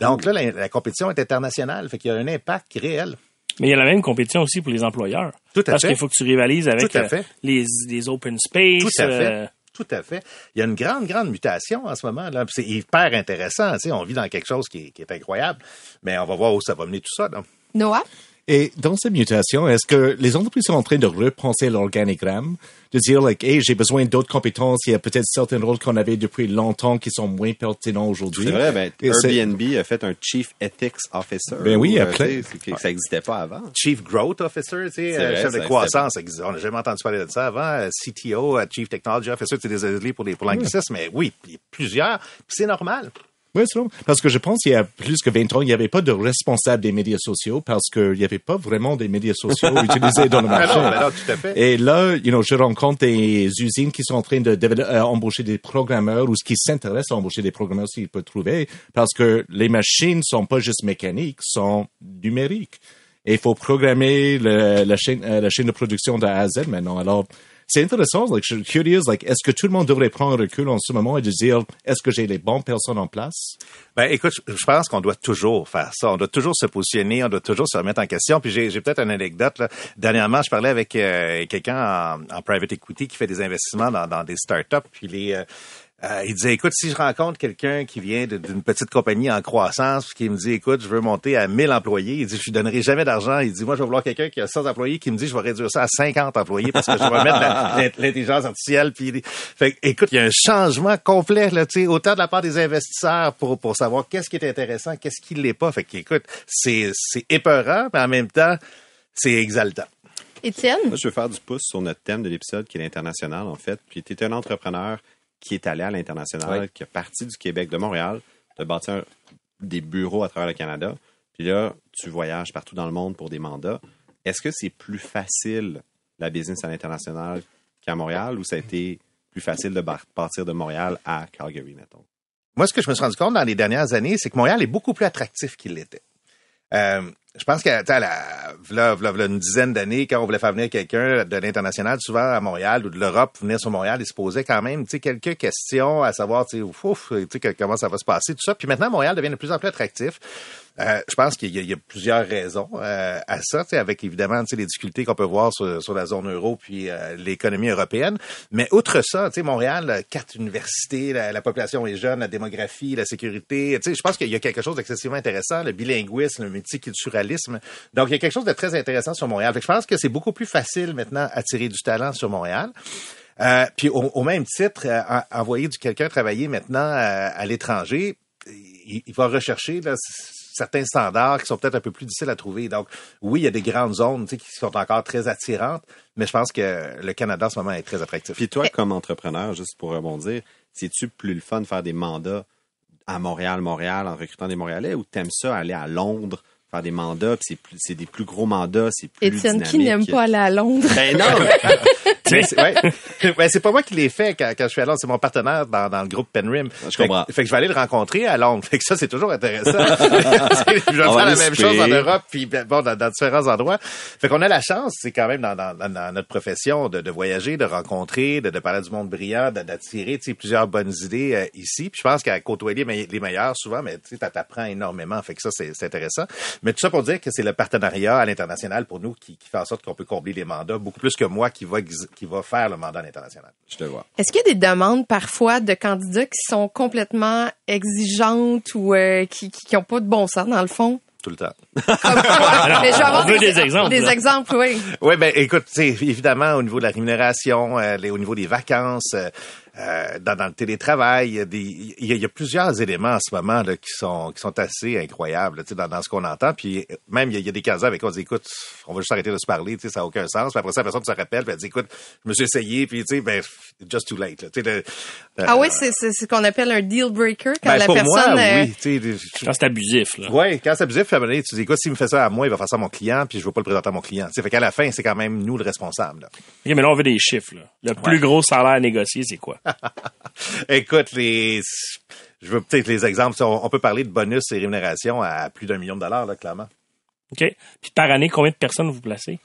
G: Donc là, la, la compétition est internationale. Fait qu'il y a un impact réel.
E: Mais il y a la même compétition aussi pour les employeurs.
G: Tout à
E: Parce
G: fait.
E: qu'il faut que tu rivalises avec
G: Tout à
E: euh, les open space.
G: Tout à fait.
E: euh,
G: Tout à fait. Il y a une grande, grande mutation en ce moment. là. C'est hyper intéressant. On vit dans quelque chose qui est, qui est incroyable. Mais on va voir où ça va mener tout ça.
B: Noah?
D: Et dans cette mutation, est-ce que les entreprises sont en train de repenser l'organigramme, de dire, like, hey, j'ai besoin d'autres compétences, il y a peut-être certains rôles qu'on avait depuis longtemps qui sont moins pertinents aujourd'hui?
C: C'est vrai, ben, Airbnb a fait un Chief Ethics Officer.
D: Ben oui,
C: Euh,
D: après.
C: Ça n'existait pas avant.
G: Chief Growth Officer, tu sais,
C: C'est
G: euh,
C: vrai,
G: chef de
C: ça,
G: croissance. existe- On n'a jamais entendu parler de ça avant. Euh, CTO, Chief Technology Officer, c'est désolé pour les pour l'anglicisme, mais oui, il y a plusieurs. Puis c'est normal.
D: Oui, c'est. Parce que je pense qu'il y a plus que 20 ans, il n'y avait pas de responsable des médias sociaux parce qu'il n'y avait pas vraiment des médias sociaux utilisés dans le
G: Ben
D: marché.
G: non, tout à fait.
D: Et là, you know, je rencontre des usines qui sont en train de euh, embaucher des programmeurs ou qui s'intéressent à embaucher des programmeurs s'ils peuvent trouver parce que les machines sont pas juste mécaniques, sont numériques. Et il faut programmer le- la chaîne, euh, la chaîne de production de A à Z maintenant. Alors, c'est intéressant. Like, je suis curieux. Like, est-ce que tout le monde devrait prendre recul en ce moment et de dire, est-ce que j'ai les bonnes personnes en place?
G: Ben, écoute, je pense qu'on doit toujours faire ça. On doit toujours se positionner, on doit toujours se remettre en question. Puis j'ai j'ai peut-être une anecdote. Dernièrement, je parlais avec euh, quelqu'un en, private equity qui fait des investissements dans, des startups. Puis euh, euh, il disait, écoute, si je rencontre quelqu'un qui vient d'une petite compagnie en croissance, puis qui me dit, écoute, je veux monter à 1000 employés, il dit, je lui donnerai jamais d'argent. Il dit, moi, je vais vouloir quelqu'un qui a 100 employés, qui me dit, je vais réduire ça à 50 employés parce que je vais mettre l'intelligence artificielle. Puis, fait, écoute, il y a un changement complet, là, tu sais, autant de la part des investisseurs pour, pour savoir qu'est-ce qui est intéressant, qu'est-ce qui l'est pas. Fait que, écoute, c'est, c'est épeurant, mais en même temps, c'est exaltant.
B: Étienne?
C: Moi, je veux faire du pouce sur notre thème de l'épisode qui est l'international, en fait. Puis tu es un entrepreneur qui est allé à l'international,
G: Oui.
C: qui est parti du Québec, de Montréal, de bâtir des bureaux à travers le Canada. Puis là, tu voyages partout dans le monde pour des mandats. Est-ce que c'est plus facile, la business à l'international, qu'à Montréal, ou ça a été plus facile de partir de Montréal à Calgary, mettons?
G: Moi, ce que je me suis rendu compte dans les dernières années, c'est que Montréal est beaucoup plus attractif qu'il l'était. Euh, je pense que, tu sais, à la, une dizaine d'années, quand on voulait faire venir quelqu'un de l'international, souvent à Montréal ou de l'Europe, venir sur Montréal, il se posait quand même, quelques questions à savoir, ouf, comment ça va se passer, tout ça. Puis maintenant, Montréal devient de plus en plus attractif. Euh, je pense qu'il y, y a plusieurs raisons euh, à ça, avec évidemment les difficultés qu'on peut voir sur, sur la zone euro puis euh, l'économie européenne. Mais outre ça, Montréal, euh, quatre universités, la, la population est jeune, la démographie, la sécurité. Je pense qu'il y a quelque chose d'excessivement intéressant, le bilinguisme, le multiculturalisme. Donc, il y a quelque chose de très intéressant sur Montréal. Fait que je pense que c'est beaucoup plus facile maintenant attirer du talent sur Montréal. Euh, puis au, au même titre, euh, en- envoyer du quelqu'un travailler maintenant euh, à l'étranger, il, il va rechercher là, certains standards qui sont peut-être un peu plus difficiles à trouver. Donc, oui, il y a des grandes zones tu sais, qui sont encore très attirantes, mais je pense que le Canada en ce moment est très attractif.
C: Puis toi, comme entrepreneur, juste pour rebondir, c'est-tu plus le fun de faire des mandats à Montréal, Montréal, en recrutant des Montréalais, ou t'aimes ça aller à Londres, faire des mandats, puis c'est plus, c'est des plus gros mandats, c'est plus
B: Étienne, qui n'aime pas aller à Londres?
C: Ben non!
G: Mais c'est ouais. Ben, c'est pas moi qui l'ai fait quand, quand je suis à Londres, c'est mon partenaire dans, dans le groupe Penrim.
C: Je
G: Fait que-
C: comprends.
G: Fait, que je vais aller le rencontrer à Londres. Fait que ça, c'est toujours intéressant. je vais
C: On
G: faire
C: va
G: la même chose en Europe, puis ben, bon, dans, dans différents endroits. Fait qu'on a la chance, c'est quand même dans, dans, notre profession de, de voyager, de rencontrer, de, de parler du monde brillant, de- d'attirer tu sais, plusieurs bonnes idées euh, ici. Puis je pense qu'à côtoyer les, me- les meilleurs, souvent, mais tu sais, t'apprends énormément. Fait que ça, c'est c'est intéressant. Mais tout ça pour dire que c'est le partenariat à l'international pour nous qui, qui fait en sorte qu'on peut combler les mandats, beaucoup plus que moi qui va, ex- qui va faire le mandat à l'international.
C: Je te vois.
B: Est-ce qu'il y a des demandes parfois de candidats qui sont complètement exigeantes ou euh, qui qui ont pas de bon sens dans le fond?
G: Tout le temps.
B: Quoi? Mais je vais avoir
E: on veut des exemples,
B: Des
E: là.
B: exemples, oui.
G: Oui, ben écoute, tu sais, évidemment, au niveau de la rémunération, euh, les- au niveau des vacances, euh, euh, dans, dans le télétravail, il y, a des, il, y a, il y a plusieurs éléments en ce moment là, qui sont qui sont assez incroyables là, tu sais, dans, dans ce qu'on entend. Puis même, il y, a, il y a des candidats avec qui on dit, écoute, on va juste arrêter de se parler, tu sais, ça n'a aucun sens. Puis après ça, la personne se rappelle, puis elle dit, écoute, je me suis essayé, puis tu sais, ben, just too late. Là, tu sais, le-
B: Ah
G: euh,
B: oui, c'est c'est ce qu'on appelle un deal breaker quand
G: ben,
B: la
G: pour
B: personne.
G: moi,
B: euh,
G: oui. tu sais, je-
E: Quand c'est abusif, là.
G: oui, quand c'est abusif, tu dis, écoute, s'il me fait ça à moi, il va faire ça à mon client, puis je veux pas le présenter à mon client. Tu sais, fait qu'à la fin, c'est quand même nous le responsable. là.
E: Ok, mais là, on veut des chiffres. Là. Le plus gros salaire à négocier, c'est quoi?
G: Écoute, les, je veux peut-être les exemples. On, peut parler de bonus et rémunération à plus d'un million de dollars, là, clairement.
E: OK. Puis par année, combien de personnes vous placez?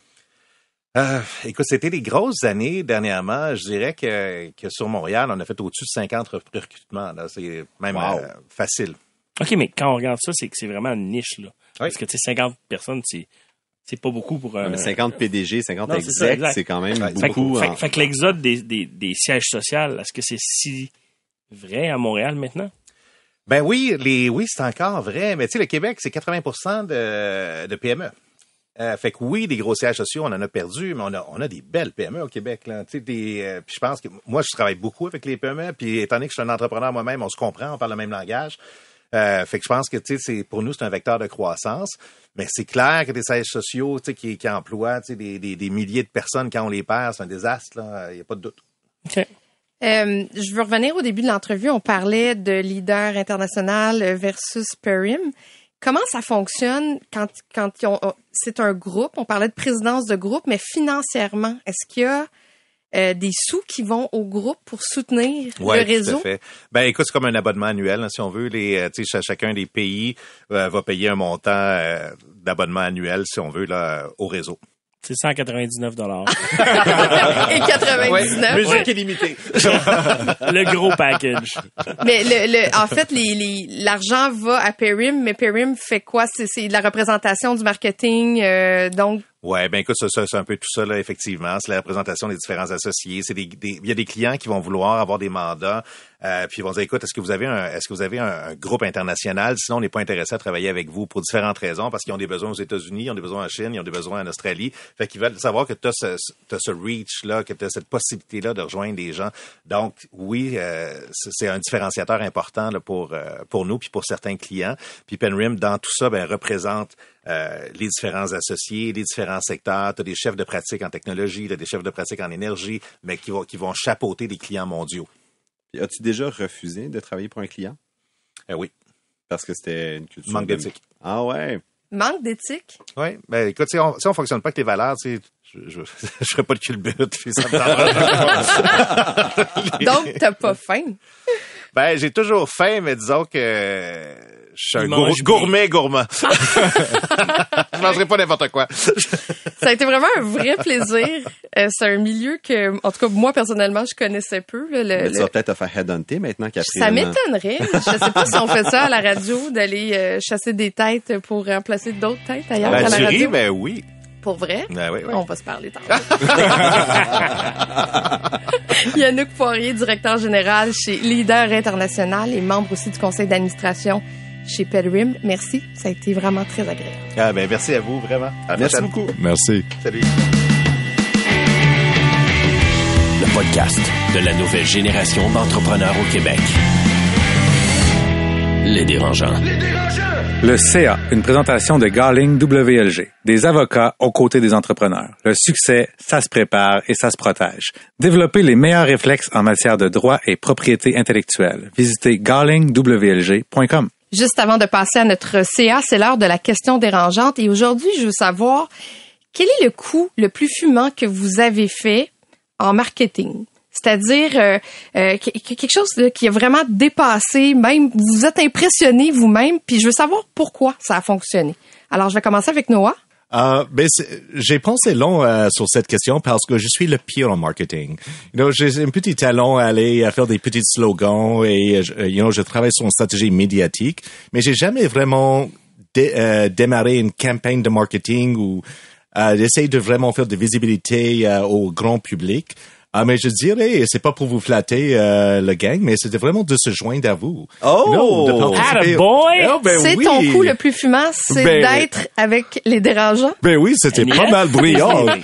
G: Euh, écoute, c'était des grosses années dernièrement. Je dirais que, que sur Montréal, on a fait au-dessus de 50 rec- recrutements. là. C'est même
C: Wow.
G: euh, facile.
E: OK, mais quand on regarde ça, c'est que c'est vraiment une niche, là. Parce que, tu sais, 50 personnes, c'est, c'est pas beaucoup pour un...
C: Mais 50 PDG, 50
E: Non, c'est ça,
C: execs, c'est quand même
G: Ouais,
E: Fait, que-
C: beaucoup.
E: fait-
C: en-
E: fait que l'exode des, des, des sièges sociaux, est-ce que c'est si vrai à Montréal maintenant?
G: Ben oui, les oui, c'est encore vrai. Mais tu sais, le Québec, c'est 80 de, de PME. Euh, fait que oui, des gros sièges sociaux, on en a perdu, mais on a, on a des belles PME au Québec. Là. Tu sais, des, euh, puis je pense que moi, je travaille beaucoup avec les PME, puis étant donné que je suis un entrepreneur moi-même, on se comprend, on parle le même langage. Euh, fait que je pense que tu sais, c'est pour nous, c'est un vecteur de croissance. Mais c'est clair que des sièges sociaux tu sais, qui, qui emploient tu sais, des, des, des milliers de personnes quand on les perd, c'est un désastre. Il n'y a pas de doute.
B: Euh, je veux revenir au début de l'entrevue. On parlait de leader international versus Perim. Comment ça fonctionne quand, quand c'est un groupe? On parlait de présidence de groupe, mais financièrement, est-ce qu'il y a euh, des sous qui vont au groupe pour soutenir
G: Ouais,
B: le réseau?
G: Tout à fait. Ben écoute, c'est comme un abonnement annuel, hein, si on veut. Les, euh, tu sais, ch- chacun des pays euh, va payer un montant euh, d'abonnement annuel, si on veut, là, euh, au réseau.
E: C'est 199 dollars.
B: Et 99.
C: Musique illimitée.
E: le gros package.
B: Mais le, le, en fait, les, les, l'argent va à Perim, mais Perim fait quoi? C'est, c'est de la représentation du marketing, euh, donc
G: Ouais, ben écoute, c'est un peu tout ça, là, effectivement. C'est la représentation des différents associés. C'est des, des- il y a des clients qui vont vouloir avoir des mandats, euh, puis ils vont dire, écoute, est-ce que vous avez un, est-ce que vous avez un, groupe international? Sinon, on n'est pas intéressé à travailler avec vous pour différentes raisons, parce qu'ils ont des besoins aux États-Unis, ils ont des besoins en Chine, ils ont des besoins en Australie. Fait qu'ils veulent savoir que tu as ce, t'as ce reach-là, que tu as cette possibilité-là de rejoindre des gens. Donc, oui, euh, c'est c'est un différenciateur important là, pour, euh, pour nous, puis pour certains clients. Puis Penrim, dans tout ça, ben, représente euh, les différents associés, les différents secteurs. Tu as des chefs de pratique en technologie, tu as des chefs de pratique en énergie, mais qui vont, qui vont chapeauter des clients mondiaux.
C: Puis As-tu déjà refusé de travailler pour un client?
G: Euh, oui,
C: Parce que c'était une culture.
G: manque
C: de-
G: d'éthique.
C: Ah ouais.
B: manque d'éthique?
G: Oui, ben écoute, si on, si on fonctionne pas avec tes valeurs, tu sais, je, je, je ferai pas de culbute, puis ça me.
B: Donc, t'as pas faim.
G: Ben, j'ai toujours faim, mais disons que je suis un gour-
E: bien.
G: gourmet gourmand. je mangerai pas n'importe quoi.
B: Ça a été vraiment un vrai plaisir. Euh, c'est un milieu que, en tout cas, moi, personnellement, je connaissais peu. là, le-
C: Mais tu
B: le-
C: vas peut-être te faire headhunter maintenant qu'après.
B: Ça m'étonnerait. Je sais pas si on fait ça à la radio, d'aller euh, chasser des têtes pour remplacer d'autres têtes ailleurs
G: Ben,
B: à la
G: ris,
B: radio.
G: ben oui.
B: Pour vrai?
G: Ben oui, oui.
B: On va se parler tantôt. Yannick Poirier, directeur général chez Leader International et membre aussi du conseil d'administration chez Pelrim. Merci. Ça a été vraiment très agréable.
G: Ah, ben merci à vous, vraiment. À
C: Merci
G: prochaine.
C: beaucoup.
D: Merci.
G: Salut.
A: Le podcast de la nouvelle génération d'entrepreneurs au Québec. Les dérangeants.
H: Le CA, une présentation de Garling WLG, des avocats aux côtés des entrepreneurs. Le succès, ça se prépare et ça se protège. Développez les meilleurs réflexes en matière de droit et propriété intellectuelle. Visitez garlingwlg.com.
B: Juste avant de passer à notre CA, c'est l'heure de la question dérangeante. Et aujourd'hui, je veux savoir quel est le coût le plus fumant que vous avez fait en marketing? C'est-à-dire euh, euh, que- que- quelque chose qui a vraiment dépassé, même vous êtes impressionné vous-même, puis je veux savoir pourquoi ça a fonctionné. Alors, je vais commencer avec Noah.
D: Euh, ben, j'ai pensé long euh, sur cette question parce que je suis le pire en marketing. You know, j'ai un petit talent à aller faire des petits slogans et euh, euh, you know, je travaille sur une stratégie médiatique, mais j'ai jamais vraiment euh, démarré une campagne de marketing ou euh, d'essayer de vraiment faire de visibilité au grand public. Ah, mais je dirais, c'est pas pour vous flatter euh, le gang, mais c'était vraiment de se joindre à vous.
C: Oh!
D: You know, de participer-
E: Attaboy!
D: Oh, ben
B: c'est
D: oui.
B: ton coup le plus fumant, c'est
D: Ben-
B: d'être avec les dérangeants.
D: Ben oui, c'était pas
E: Yes.
D: mal bruyant.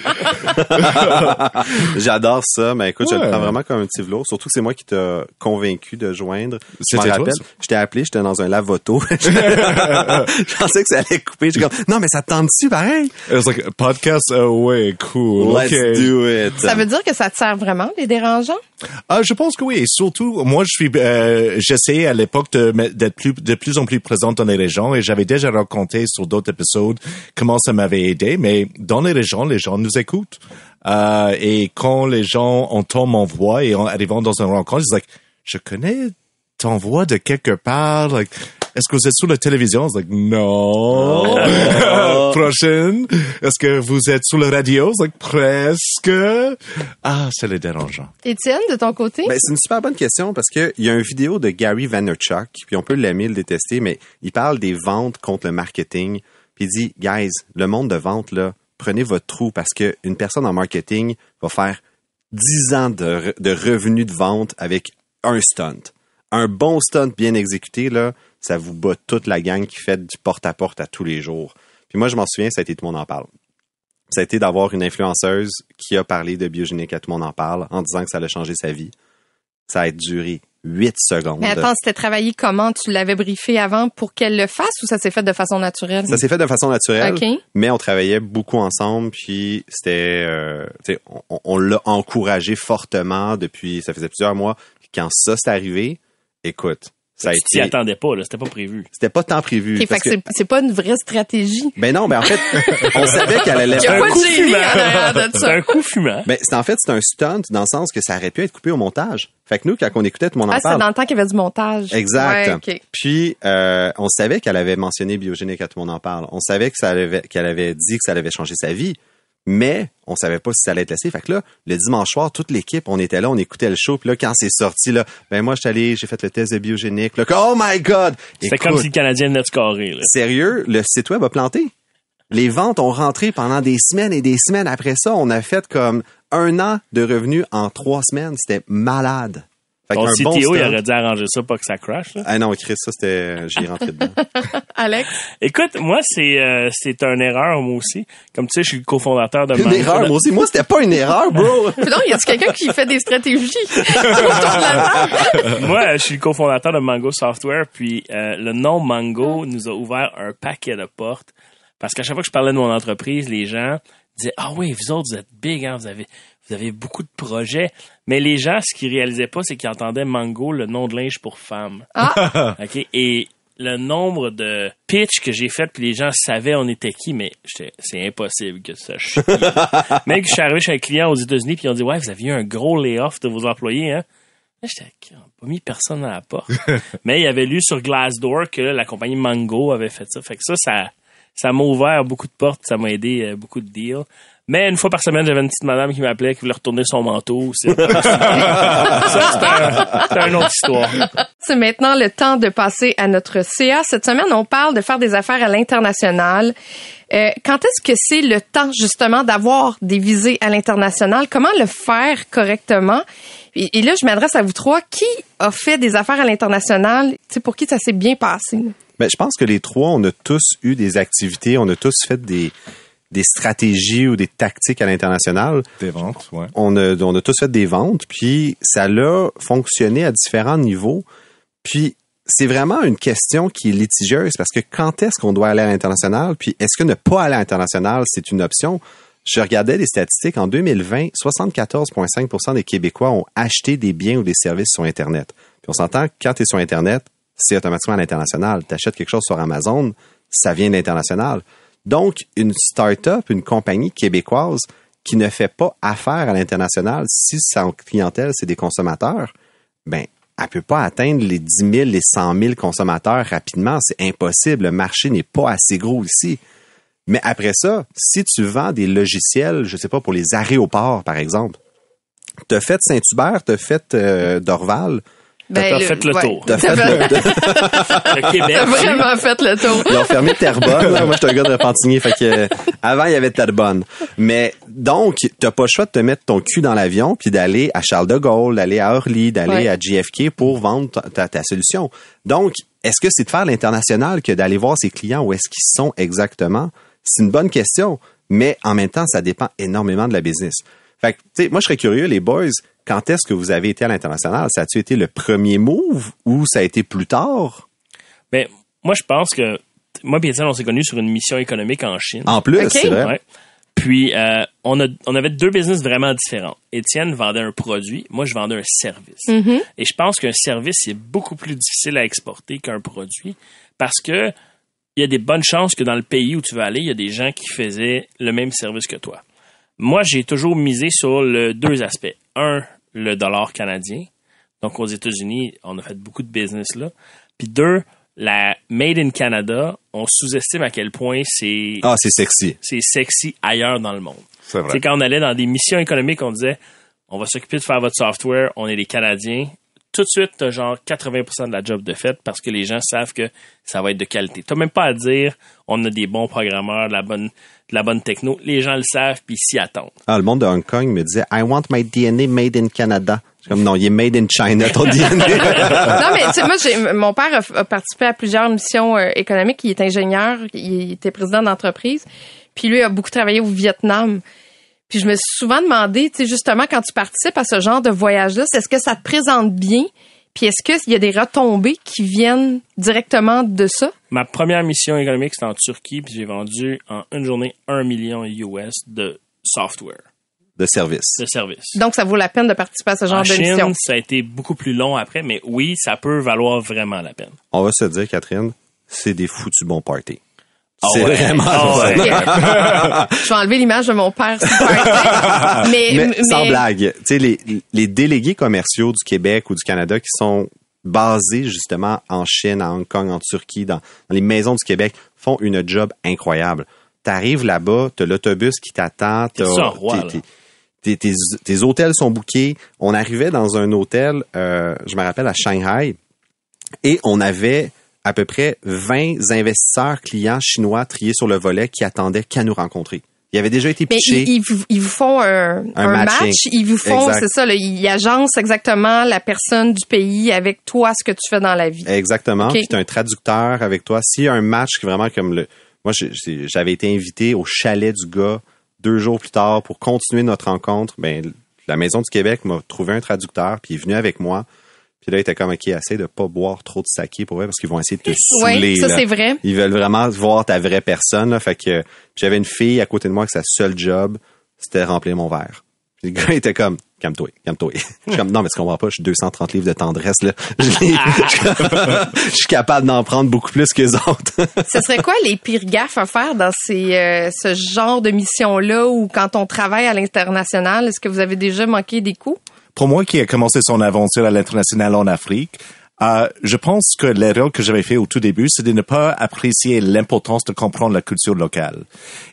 C: J'adore ça, mais écoute, je
D: Ouais.
C: le prends vraiment comme un petit velours. Surtout que c'est moi qui t'ai convaincu de joindre. Je
D: C'était toi,
C: rappelle.
D: ça?
C: Je t'ai appelé, j'étais dans un lavoto. je pensais que ça allait couper. Comme, non, mais ça te tente-tu pareil?
D: It was like, podcast, oh ouais, cool.
C: Let's
D: okay.
C: do it.
B: Ça veut dire que ça te sert vraiment, les dérangeants?
D: Ah, je pense que oui. Et surtout, moi, je suis, euh, j'essayais à l'époque d'être plus, de plus en plus présent dans les régions et j'avais déjà raconté sur d'autres épisodes comment ça m'avait aidé. Mais dans les régions, les gens nous écoutent. Euh, et quand les gens entendent mon voix et en arrivant dans une rencontre, ils disent je connais t'envoie de quelque part, est-ce que vous êtes sur la télévision? C'est like, non. Prochaine. Est-ce que vous êtes sur la radio? C'est like, presque. Ah, c'est le dérangeant.
B: Étienne, de ton côté?
C: Ben, c'est une super bonne question parce que il y a une vidéo de Gary Vaynerchuk, puis on peut l'aimer, le détester, mais il parle des ventes contre le marketing. Puis il dit, guys, le monde de vente, là, prenez votre trou parce que une personne en marketing va faire 10 ans de, re- de revenus de vente avec un stunt. Un bon stunt bien exécuté, là, ça vous bat toute la gang qui fait du porte-à-porte à tous les jours. Puis moi, je m'en souviens, ça a été Tout le monde en parle. Ça a été d'avoir une influenceuse qui a parlé de biogénique à Tout le monde en parle en disant que ça allait changer sa vie. Ça a duré 8 secondes.
B: Mais attends, c'était travaillé comment? Tu l'avais briefé avant pour qu'elle le fasse ou ça s'est fait de façon naturelle?
C: Ça s'est fait de façon naturelle, mais on travaillait beaucoup ensemble, puis c'était, euh, on, on l'a encouragé fortement depuis, ça faisait plusieurs mois. Quand ça s'est arrivé, écoute, ça a
E: tu t'y
C: été,
E: attendais pas, là. C'était pas prévu.
C: c'était pas tant prévu.
B: OK, fait
C: parce
B: que c'est- c'est pas une vraie stratégie.
C: ben non, ben en fait, on savait qu'elle allait faire
B: de
E: coup fumant. C'est un coup fumant.
C: Ben, c'est en fait, c'est un stunt dans le sens que ça aurait pu être coupé au montage. Fait que nous, quand on écoutait tout le monde en
B: Ah, c'est dans le temps qu'il y avait du montage.
C: Exact.
B: Ouais.
C: Puis, euh, on savait qu'elle avait mentionné biogénique à tout le monde en parle. On savait que ça avait, qu'elle avait dit que ça allait changer sa vie, mais on savait pas si ça allait être laissé. Fait que là, le dimanche soir, toute l'équipe, on était là, on écoutait le show. Puis là, quand c'est sorti, là, ben moi, je suis allé, j'ai fait le test de biogénique. Là, oh my God!
E: C'était
C: Écoute,
E: comme si le Canadien venait de scorer, là.
C: Sérieux, le site web a planté. Les ventes ont rentré pendant des semaines et des semaines. Après ça, on a fait comme un an de revenus en trois semaines. C'était malade. Fait
E: Ton CTO,
C: bon
E: il aurait dû arranger ça, pas que ça crash, là.
C: Ah non, Chris, ça, c'était, j'y rentré dedans.
B: Alex?
E: Écoute, moi, c'est, euh, c'est une erreur, moi aussi. Comme tu sais, je suis le cofondateur de
C: Une
E: Mango.
C: erreur, moi aussi. Moi, c'était pas une erreur, bro.
B: Non, y a-tu quelqu'un qui fait des stratégies?
E: Moi, je suis le cofondateur de Mango Software, puis euh, le nom Mango nous a ouvert un paquet de portes. Parce qu'à chaque fois que je parlais de mon entreprise, les gens disaient Ah oui, vous autres, vous êtes big, hein, vous avez vous avez beaucoup de projets. Mais les gens, ce qu'ils réalisaient pas, c'est qu'ils entendaient Mango, le nom de linge pour femmes.
B: Ah!
E: OK? Et le nombre de pitch que j'ai fait, puis les gens savaient on était qui, mais c'est impossible que ça chie. Même que je suis arrivé chez un client aux États-Unis, puis ils ont dit Ouais, vous aviez eu un gros layoff de vos employés, hein? J'étais, on n'a pas mis personne à la porte. Mais il avait lu sur Glassdoor que la compagnie Mango avait fait ça. Fait que ça, ça, ça m'a ouvert beaucoup de portes, ça m'a aidé euh, beaucoup de deals. Mais une fois par semaine, j'avais une petite madame qui m'appelait, qui voulait retourner son manteau. ça, c'était un- c'était une autre histoire.
B: C'est maintenant le temps de passer à notre CA. Cette semaine, on parle de faire des affaires à l'international. Euh, quand est-ce que c'est le temps justement d'avoir des visées à l'international? Comment le faire correctement? Et, et là, je m'adresse à vous trois. Qui a fait des affaires à l'international? Pour qui ça s'est bien passé?
C: Ben, je pense que les trois, on a tous eu des activités, on a tous fait des, des stratégies ou des tactiques à l'international.
D: Des ventes, ouais.
C: On a, on a tous fait des ventes, puis ça l'a fonctionné à différents niveaux. Puis c'est vraiment une question qui est litigieuse parce que quand est-ce qu'on doit aller à l'international, puis est-ce que ne pas aller à l'international, c'est une option? Je regardais les statistiques. En 2020, 74,5% des Québécois ont acheté des biens ou des services sur Internet. Puis on s'entend que quand tu es sur Internet, c'est automatiquement à l'international. Tu achètes quelque chose sur Amazon, ça vient de l'international. Donc, une start-up, une compagnie québécoise qui ne fait pas affaire à l'international, si sa clientèle, c'est des consommateurs, ben, elle peut pas atteindre les 10 000, les 100 000 consommateurs rapidement. C'est impossible. Le marché n'est pas assez gros ici. Mais après ça, si tu vends des logiciels, je sais pas, pour les aéroports, par exemple, t'as fait Saint-Hubert, t'as fait euh, Dorval,
E: T'as fait le tour.
C: t'as fait,
B: fait-
C: le-
E: Le Québec.
B: T'as vraiment fait le tour.
C: Ils ont fermé Terrebonne. là. Moi, je suis un gars de Repentigny. Fait que, euh, avant, il y avait Terrebonne. Mais, donc, t'as pas le choix de te mettre ton cul dans l'avion puis d'aller à Charles de Gaulle, d'aller à Orly, d'aller
B: Ouais.
C: à JFK pour vendre ta, ta- ta solution. Donc, est-ce que c'est de faire l'international que d'aller voir ses clients où est-ce qu'ils sont exactement? C'est une bonne question. Mais, en même temps, ça dépend énormément de la business. Fait que, tu sais, moi, je serais curieux, les boys, quand est-ce que vous avez été à l'international? Ça a-tu été le premier move ou ça a été plus tard?
E: Mais moi, je pense que moi et Étienne, on s'est connus sur une mission économique en Chine.
C: En plus, c'est vrai.
E: Ouais. Puis, euh, on, a, on avait deux business vraiment différents. Étienne vendait un produit, moi, je vendais un service. Et je pense qu'un service, c'est beaucoup plus difficile à exporter qu'un produit parce que il y a des bonnes chances que dans le pays où tu veux aller, il y a des gens qui faisaient le même service que toi. Moi, j'ai toujours misé sur le deux aspects. Un, le dollar canadien. Donc, aux États-Unis, on a fait beaucoup de business là. Puis deux, la Made in Canada, on sous-estime à quel point c'est
C: Ah, c'est sexy.
E: c'est sexy ailleurs dans le monde.
D: C'est
E: C'est quand on allait dans des missions économiques, on disait on va s'occuper de faire votre software, on est des Canadiens. Tout de suite, t'as genre 80% de la job de fait parce que les gens savent que ça va être de qualité. T'as même pas à dire on a des bons programmeurs, de la bonne, de la bonne techno. Les gens le savent puis ils s'y attendent.
C: Ah, le monde de Hong Kong me disait, I want my DNA made in Canada. Je suis comme, non, il est made in China, ton DNA.
B: non, mais tu sais, moi, j'ai, mon père a, a participé à plusieurs missions euh, économiques. Il est ingénieur, il était président d'entreprise. Puis lui a beaucoup travaillé au Vietnam. Puis je me suis souvent demandé, tu sais, justement, quand tu participes à ce genre de voyage-là, c'est est-ce que ça te présente bien? Puis est-ce qu'il y a des retombées qui viennent directement de ça?
E: Ma première mission économique, c'était en Turquie, puis j'ai vendu en une journée un million US de software,
C: de service.
E: de services.
B: Donc, ça vaut la peine de participer à ce genre
E: en
B: de
E: Chine,
B: mission.
E: ça a été beaucoup plus long après, mais oui, ça peut valoir vraiment la peine.
C: On va se dire, Catherine, c'est des foutus bons parties.
E: Ah
C: c'est
E: ouais.
C: vraiment
E: Ah ouais.
B: je vais enlever l'image de mon père. super. mais,
C: Mais,
B: mais-
C: sans blague, tu sais, les, les délégués commerciaux du Québec ou du Canada qui sont basés justement en Chine, à Hong Kong, en Turquie, dans, dans les maisons du Québec, font une job incroyable. T'arrives là-bas, t'as l'autobus qui t'attend,
E: T'es
C: t'es- t'es- hôtels sont bookés. On arrivait dans un hôtel, euh, je me rappelle, à Shanghai, et on avait à peu près 20 investisseurs clients chinois triés sur le volet qui attendaient qu'à nous rencontrer. Ils avaient déjà été
B: Mais
C: pitchés.
B: ils, ils vous, ils vous font un, match, ils vous font, c'est ça, là, ils agencent exactement la personne du pays avec toi, ce que tu fais dans la vie.
C: Exactement.
B: Ok.
C: Puis t'as un traducteur avec toi. S'il y a un match qui est vraiment comme le. Moi, j'avais été invité au chalet du gars deux jours plus tard pour continuer notre rencontre. Ben, la Maison du Québec m'a trouvé un traducteur, puis il est venu avec moi. Puis là, il était comme, OK, essaie de pas boire trop de saké pour vrai, parce qu'ils vont essayer de te saouler.
B: Oui, ça c'est vrai.
C: Ils veulent vraiment voir ta vraie personne. Là. Fait que j'avais une fille à côté de moi que sa seule job, c'était remplir mon verre. Puis le gars était comme, calme-toi, calme-toi. Je suis comme, non, mais tu comprends pas, je suis 230 livres de tendresse, là. Je suis capable d'en prendre beaucoup plus que les autres.
B: Ce serait quoi les pires gaffes à faire dans ces, euh, ce genre de mission-là ou quand on travaille à l'international? Est-ce que vous avez déjà manqué des coups?
D: Pour moi qui a commencé son aventure à l'international en Afrique, euh, je pense que l'erreur que j'avais fait au tout début, c'est de ne pas apprécier l'importance de comprendre la culture locale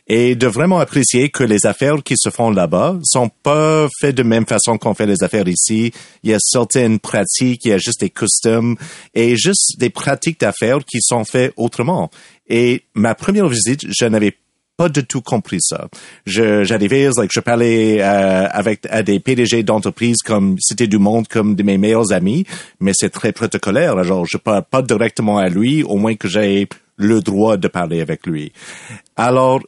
D: et de vraiment apprécier que les affaires qui se font là-bas sont pas faites de même façon qu'on fait les affaires ici. Il y a certaines pratiques, il y a juste des customs et juste des pratiques d'affaires qui sont faites autrement. Et ma première visite, je n'avais pas du tout compris ça. J'arrivais, like, je parlais euh, avec à des PDG d'entreprises comme c'était du monde comme de mes meilleurs amis, mais c'est très protocolaire. Genre, je parle pas directement à lui, au moins que j'ai le droit de parler avec lui. Alors,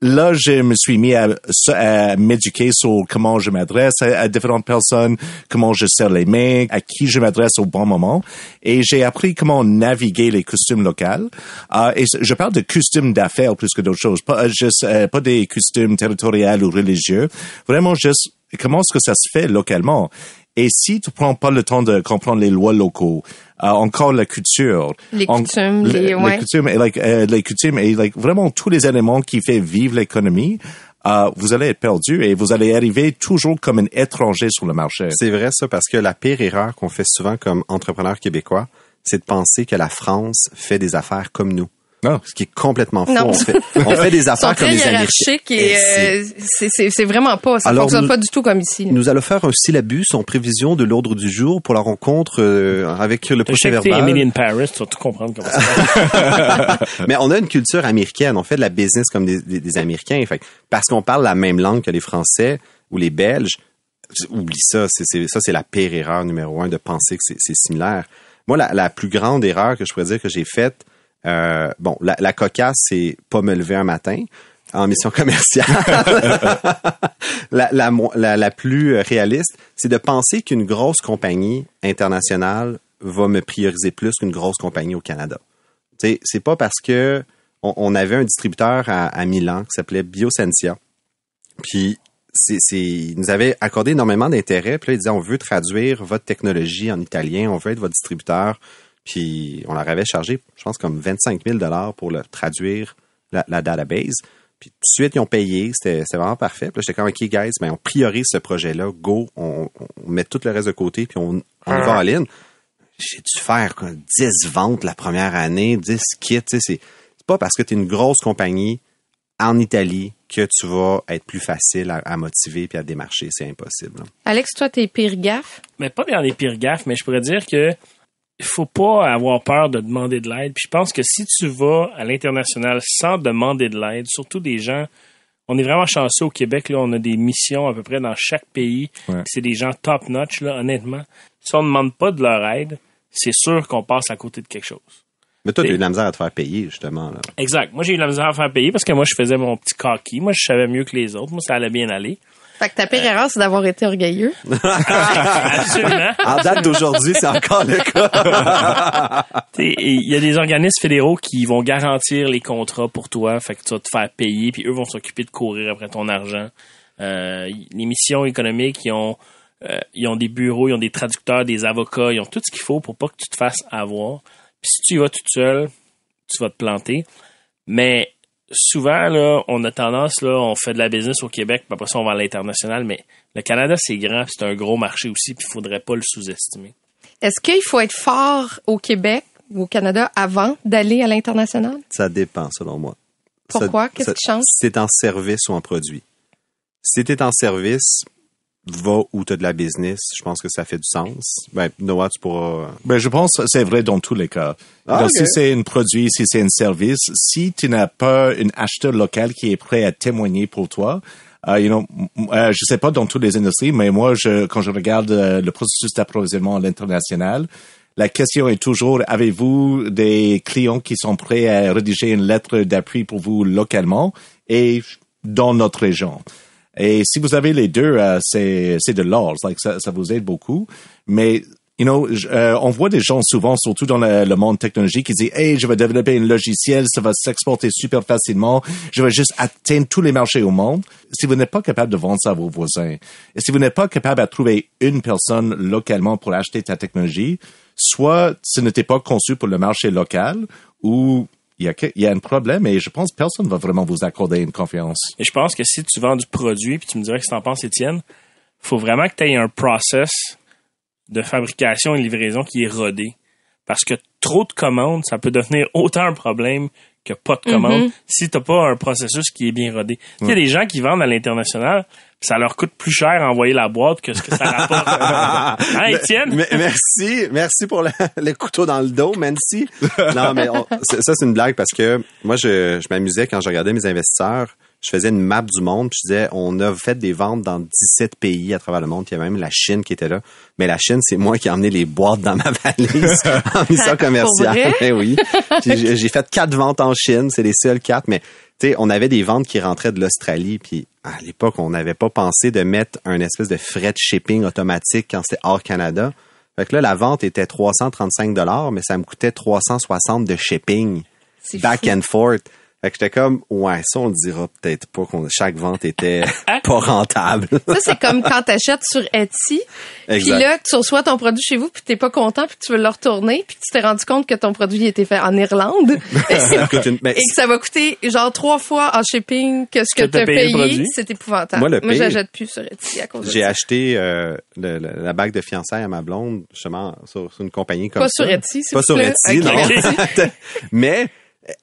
D: là, je me suis mis à, m'éduquer sur comment je m'adresse à, différentes personnes, comment je serre les mains, à qui je m'adresse au bon moment. Et j'ai appris comment naviguer les costumes locaux. Euh, et je parle de costumes d'affaires plus que d'autres choses, pas euh, euh, des costumes territoriaux ou religieux. Vraiment juste comment est-ce que ça se fait localement. Et si tu prends pas le temps de comprendre les lois locaux, euh, encore la culture,
B: Les
D: en-
B: coutumes,
D: le-
B: les- ouais.
D: coutumes et like, euh, les coutumes et like, vraiment tous les éléments qui fait vivre l'économie, euh, vous allez être perdu et vous allez arriver toujours comme un étranger sur le marché.
C: C'est vrai ça, parce que la pire erreur qu'on fait souvent comme entrepreneur québécois, c'est de penser que la France fait des affaires comme nous.
D: Non.
C: Ce qui est complètement faux. On fait, on fait des affaires comme
B: très
C: les Américains. c'est-
B: euh, c'est- vraiment pas. Ça
C: Alors,
B: fonctionne
C: nous-
B: pas du tout comme ici.
C: Nous allons faire un syllabus en prévision de l'ordre du jour pour la rencontre euh, avec le
E: checké
C: verbal.
E: Emily in Paris, tu vas tout comprendre comment ça.
C: Mais on a une culture américaine. On fait de la business comme des, des- des Américains. Fait parce qu'on parle la même langue que les Français ou les Belges, oublie ça. C'est, ça, c'est la pire erreur numéro un de penser que c'est, c'est similaire. Moi, la, la plus grande erreur que je pourrais dire que j'ai faite, euh, bon, la, la cocasse, c'est pas me lever un matin en mission commerciale. la, la, la, plus réaliste, c'est de penser qu'une grosse compagnie internationale va me prioriser plus qu'une grosse compagnie au Canada. C'est pas parce que on, on avait un distributeur à, à Milan qui s'appelait Biosensia. Puis c'est, il nous avait accordé énormément d'intérêt. Puis là, il disait, on veut traduire votre technologie en italien, on veut être votre distributeur. Puis on leur avait chargé, je pense, comme 25 000 dollars pour le traduire la, la database. Puis tout de suite, ils ont payé. C'était, vraiment parfait. Puis j'étais comme, OK, guys, ben, on priorise ce projet-là. Go, on, on met tout le reste de côté, puis on va en ligne. J'ai dû faire quoi, 10 ventes la première année, 10 kits. C'est c'est pas parce que tu es une grosse compagnie en Italie que tu vas être plus facile à, à motiver puis à démarcher. C'est impossible. là.
B: Alex, toi, t'es pire gaffe?
E: mais pas dans les pires gaffes, mais je pourrais dire que faut pas avoir peur de demander de l'aide. Puis je pense que si tu vas à l'international sans demander de l'aide, surtout des gens, on est vraiment chanceux au Québec, là, on a des missions à peu près dans chaque pays.
D: Ouais.
E: C'est des gens top notch, là, honnêtement. Si on ne demande pas de leur aide, c'est sûr qu'on passe à côté de quelque chose.
C: Mais toi, tu as eu de la misère à te faire payer, justement. Là.
E: Exact. Moi, j'ai eu la misère à faire payer parce que moi, je faisais mon petit coquille. Moi, je savais mieux que les autres. Moi, ça allait bien aller.
B: Fait que ta pire erreur, c'est d'avoir été orgueilleux.
E: Absolument.
C: En date d'aujourd'hui, c'est encore le cas.
E: Il y a des organismes fédéraux qui vont garantir les contrats pour toi, fait que tu vas te faire payer, puis eux vont s'occuper de courir après ton argent. Euh, les missions économiques, ils ont, euh, ils ont des bureaux, ils ont des traducteurs, des avocats, ils ont tout ce qu'il faut pour pas que tu te fasses avoir. Puis si tu y vas toute seule, tu vas te planter. Mais souvent, là, on a tendance, là, on fait de la business au Québec, puis après ça, on va à l'international, mais le Canada, c'est grand, puis c'est un gros marché aussi, puis il faudrait pas le sous-estimer.
B: Est-ce qu'il faut être fort au Québec ou au Canada avant d'aller à l'international?
C: Ça dépend, selon moi.
B: Pourquoi? Qu'est-ce qui change?
C: Si t'es en service ou en produit. Si t'es en service, va où t'as de la business. Je pense que ça fait du sens. Ben, Noah, tu pourras...
D: Ben, je pense que c'est vrai dans tous les cas.
C: Ah, ok.
D: Si c'est un produit, si c'est un service, si tu n'as pas un acheteur local qui est prêt à témoigner pour toi, euh, you know, euh, je sais pas dans toutes les industries, mais moi, je, quand je regarde euh, le processus d'approvisionnement à l'international, la question est toujours, avez-vous des clients qui sont prêts à rédiger une lettre d'appui pour vous localement et dans notre région? Et si vous avez les deux, euh, c'est c'est de l'or, like, ça, ça vous aide beaucoup. Mais you know, euh, on voit des gens souvent, surtout dans le, le monde technologique, qui disent Hey, je vais développer un logiciel, ça va s'exporter super facilement, je vais juste atteindre tous les marchés au monde. Si vous n'êtes pas capable de vendre ça à vos voisins, et si vous n'êtes pas capable de trouver une personne localement pour acheter ta technologie, soit ce n'était pas conçu pour le marché local, ou il y a, que- il y a un problème, et je pense que personne va vraiment vous accorder une confiance.
E: Et je pense que si tu vends du produit, puis tu me dirais que tu en penses, Étienne, faut vraiment que tu aies un process de fabrication et livraison qui est rodé. Parce que trop de commandes, ça peut devenir autant un problème que pas de commandes si t'as pas un processus qui est bien rodé. Il y a des gens qui vendent à l'international, ça leur coûte plus cher à envoyer la boîte que ce que ça rapporte. hein, Étienne?
C: Mais- merci, merci pour le, le couteau dans le dos, merci. Non, mais on- ça, c'est une blague parce que moi, je, je m'amusais quand je regardais mes investisseurs. Je faisais une map du monde, puis je disais, on a fait des ventes dans 17 pays à travers le monde. Puis il y avait même la Chine qui était là. Mais la Chine, c'est moi qui ai emmené les boîtes dans ma valise en mission commerciale. Eh oui. J'ai fait quatre ventes en Chine, c'est les seules quatre, mais tu sais, on avait des ventes qui rentraient de l'Australie, puis à l'époque, on n'avait pas pensé de mettre un espèce de frais de shipping automatique quand c'était hors Canada. Fait que là, la vente était 335 dollars, mais ça me coûtait 360 de shipping back
B: fou.
C: and forth. Fait que j'étais comme, ouais, ça, on le dira peut-être pas qu'on chaque vente était pas rentable.
B: Ça, c'est comme quand t'achètes sur Etsy, puis là, tu reçois ton produit chez vous, puis t'es pas content, puis tu veux le retourner, puis tu t'es rendu compte que ton produit était fait en Irlande, et, c'est-
C: Ça coûte une- ben,
B: et que ça va coûter genre trois fois en shipping que ce que,
E: Que t'as payé.
B: C'est épouvantable.
C: Moi, le
B: Moi, j'achète plus sur Etsy à cause de
C: J'ai acheté euh, le- le- la bague de fiançailles à ma blonde, justement, sur, sur une compagnie comme
B: Pas
C: ça.
B: sur Etsy,
C: Pas sur. Etsy,
B: Ok,
C: non.
B: merci.
C: Mais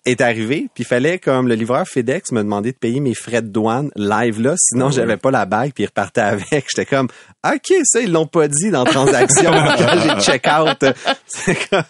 C: est arrivé, puis il fallait comme le livreur FedEx me demandait de payer mes frais de douane live là, sinon j'avais pas la bague puis il repartait avec. J'étais comme OK, ça ils l'ont pas dit dans transaction quand j'ai check out. C'est comme-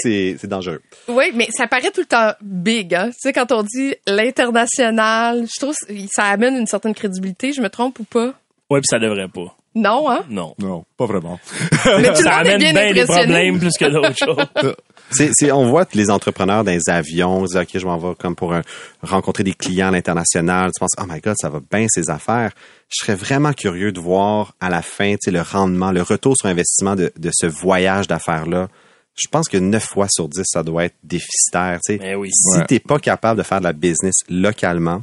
C: c'est c'est dangereux.
B: Oui, mais ça paraît tout le temps big, hein. Tu sais, quand on dit l'international, je trouve que ça amène une certaine crédibilité. Je me trompe ou pas?
E: Ouais, puis ça devrait pas.
B: Non, hein?
E: Non.
D: Non, pas vraiment.
B: Mais tout le
E: ça
B: monde est
E: amène
B: bien
E: bien des
B: impressionné.
E: problèmes plus que d'autres choses.
C: C'est, c'est, on voit que les entrepreneurs dans les avions, ils disent, OK, je m'en vais comme pour un- rencontrer des clients à l'international. Tu penses, oh my God, ça va bien ces affaires. Je serais vraiment curieux de voir à la fin, tu sais, le rendement, le retour sur investissement de, de ce voyage d'affaires-là. Je pense que 9 fois sur 10, ça doit être déficitaire. Tu sais.
E: Mais oui.
C: Si
D: Ouais.
C: t'es pas capable de faire de la business localement,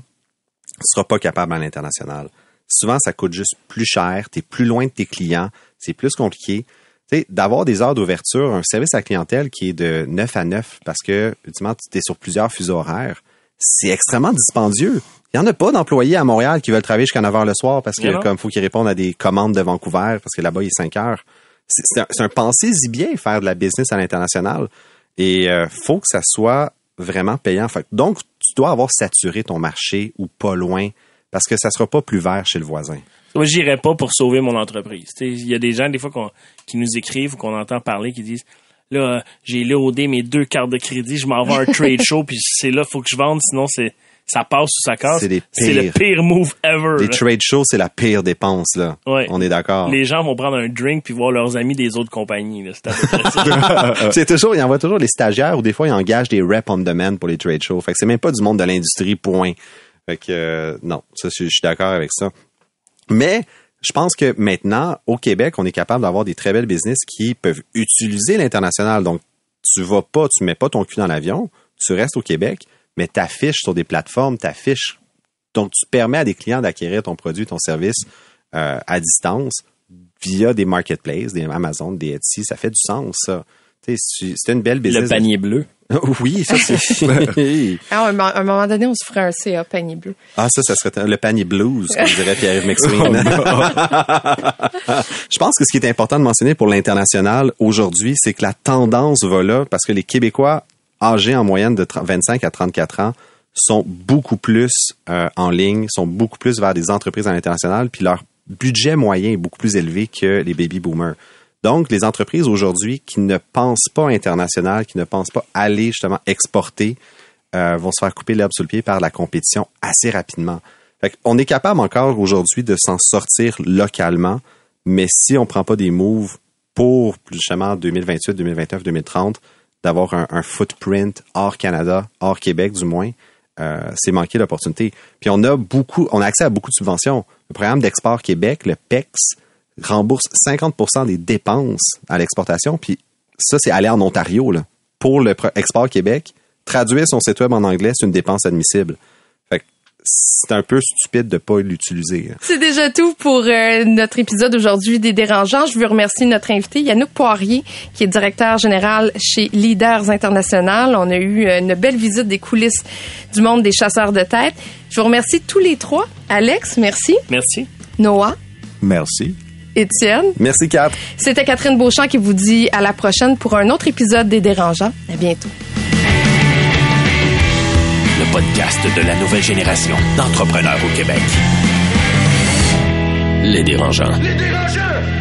C: tu seras pas capable à l'international. Souvent, ça coûte juste plus cher, tu es plus loin de tes clients, c'est plus compliqué. Tu sais, d'avoir des heures d'ouverture, un service à la clientèle qui est de 9 à 9 parce que, ultimement, tu es sur plusieurs fuseaux horaires, c'est extrêmement dispendieux. Il y en a pas d'employés à Montréal qui veulent travailler jusqu'à 9 heures le soir parce que, comme faut qu'ils répondent à des commandes de Vancouver parce que là-bas, il est 5 heures. c'est un, un pensez-y bien faire de la business à l'international. Et euh, faut que ça soit vraiment payant. Donc, tu dois avoir saturé ton marché ou pas loin parce que ça sera pas plus vert chez le voisin.
E: Moi, j'irais pas pour sauver mon entreprise. Il y a des gens, des fois, qu'on- qui nous écrivent ou qu'on entend parler, qui disent Là, euh, j'ai léodé mes deux cartes de crédit, je m'en vais à un trade show, puis c'est là, faut que je vende, sinon c'est ça passe ou ça casse.
C: C'est
E: le pire move ever.
C: Les
E: là.
C: trade shows, c'est la pire dépense, là.
E: Ouais.
C: On est d'accord.
E: Les gens vont prendre un drink puis voir leurs amis des autres compagnies. C'est
C: toujours, il envoie toujours les stagiaires ou des fois, ils engagent des reps on demand pour les trade shows. Fait que c'est même pas du monde de l'industrie, point. Fait que, euh, non, ça, je je suis d'accord avec ça. Mais, je pense que maintenant, au Québec, on est capable d'avoir des très belles business qui peuvent utiliser l'international. Donc, tu vas pas, tu mets pas ton cul dans l'avion, tu restes au Québec, mais t'affiches sur des plateformes, t'affiches. Donc, tu permets à des clients d'acquérir ton produit, ton service euh, à distance via des marketplaces, des Amazon, des Etsy. Ça fait du sens, ça. C'est une belle business.
E: le panier bleu.
C: oui, ça c'est.
B: Ah, à un mo- à un moment donné, on se ferait un CA panier bleu.
C: ah, ça, ça serait le panier blues, comme dirait Pierre-Yves McSween. Je pense que ce qui est important de mentionner pour l'international aujourd'hui, c'est que la tendance va là parce que les Québécois âgés en moyenne de 30 25 à 34 ans sont beaucoup plus euh, en ligne, sont beaucoup plus vers des entreprises à l'international, puis leur budget moyen est beaucoup plus élevé que les baby boomers. Donc, les entreprises aujourd'hui qui ne pensent pas international, qui ne pensent pas aller justement exporter, euh, vont se faire couper l'herbe sous le pied par la compétition assez rapidement. On est capable encore aujourd'hui de s'en sortir localement, mais si on prend pas des moves pour justement 2028, 2029, 2030, d'avoir un, un footprint hors Canada, hors Québec du moins, euh, c'est manquer l'opportunité. Puis on a beaucoup, on a accès à beaucoup de subventions. Le programme d'export Québec, le PEX, rembourse 50% des dépenses à l'exportation. Puis ça, c'est aller en Ontario là. pour le export Québec. Traduire son site web en anglais, c'est une dépense admissible. Fait que c'est un peu stupide de pas l'utiliser. hein.
B: C'est déjà tout pour euh, notre épisode aujourd'hui des Dérangeants. Je veux remercier notre invité Yannick Poirier, qui est directeur général chez Leaders International. On a eu euh, une belle visite des coulisses du monde des chasseurs de tête. Je vous remercie tous les trois. Alex, merci.
E: Merci.
B: Noah,
D: Merci.
B: Étienne.
C: Merci, Kat.
B: C'était Catherine Beauchamp qui vous dit à la prochaine pour un autre épisode des Dérangeants. À bientôt.
A: Le podcast de la nouvelle génération d'entrepreneurs au Québec. Les dérangeants.
I: Les dérangeants!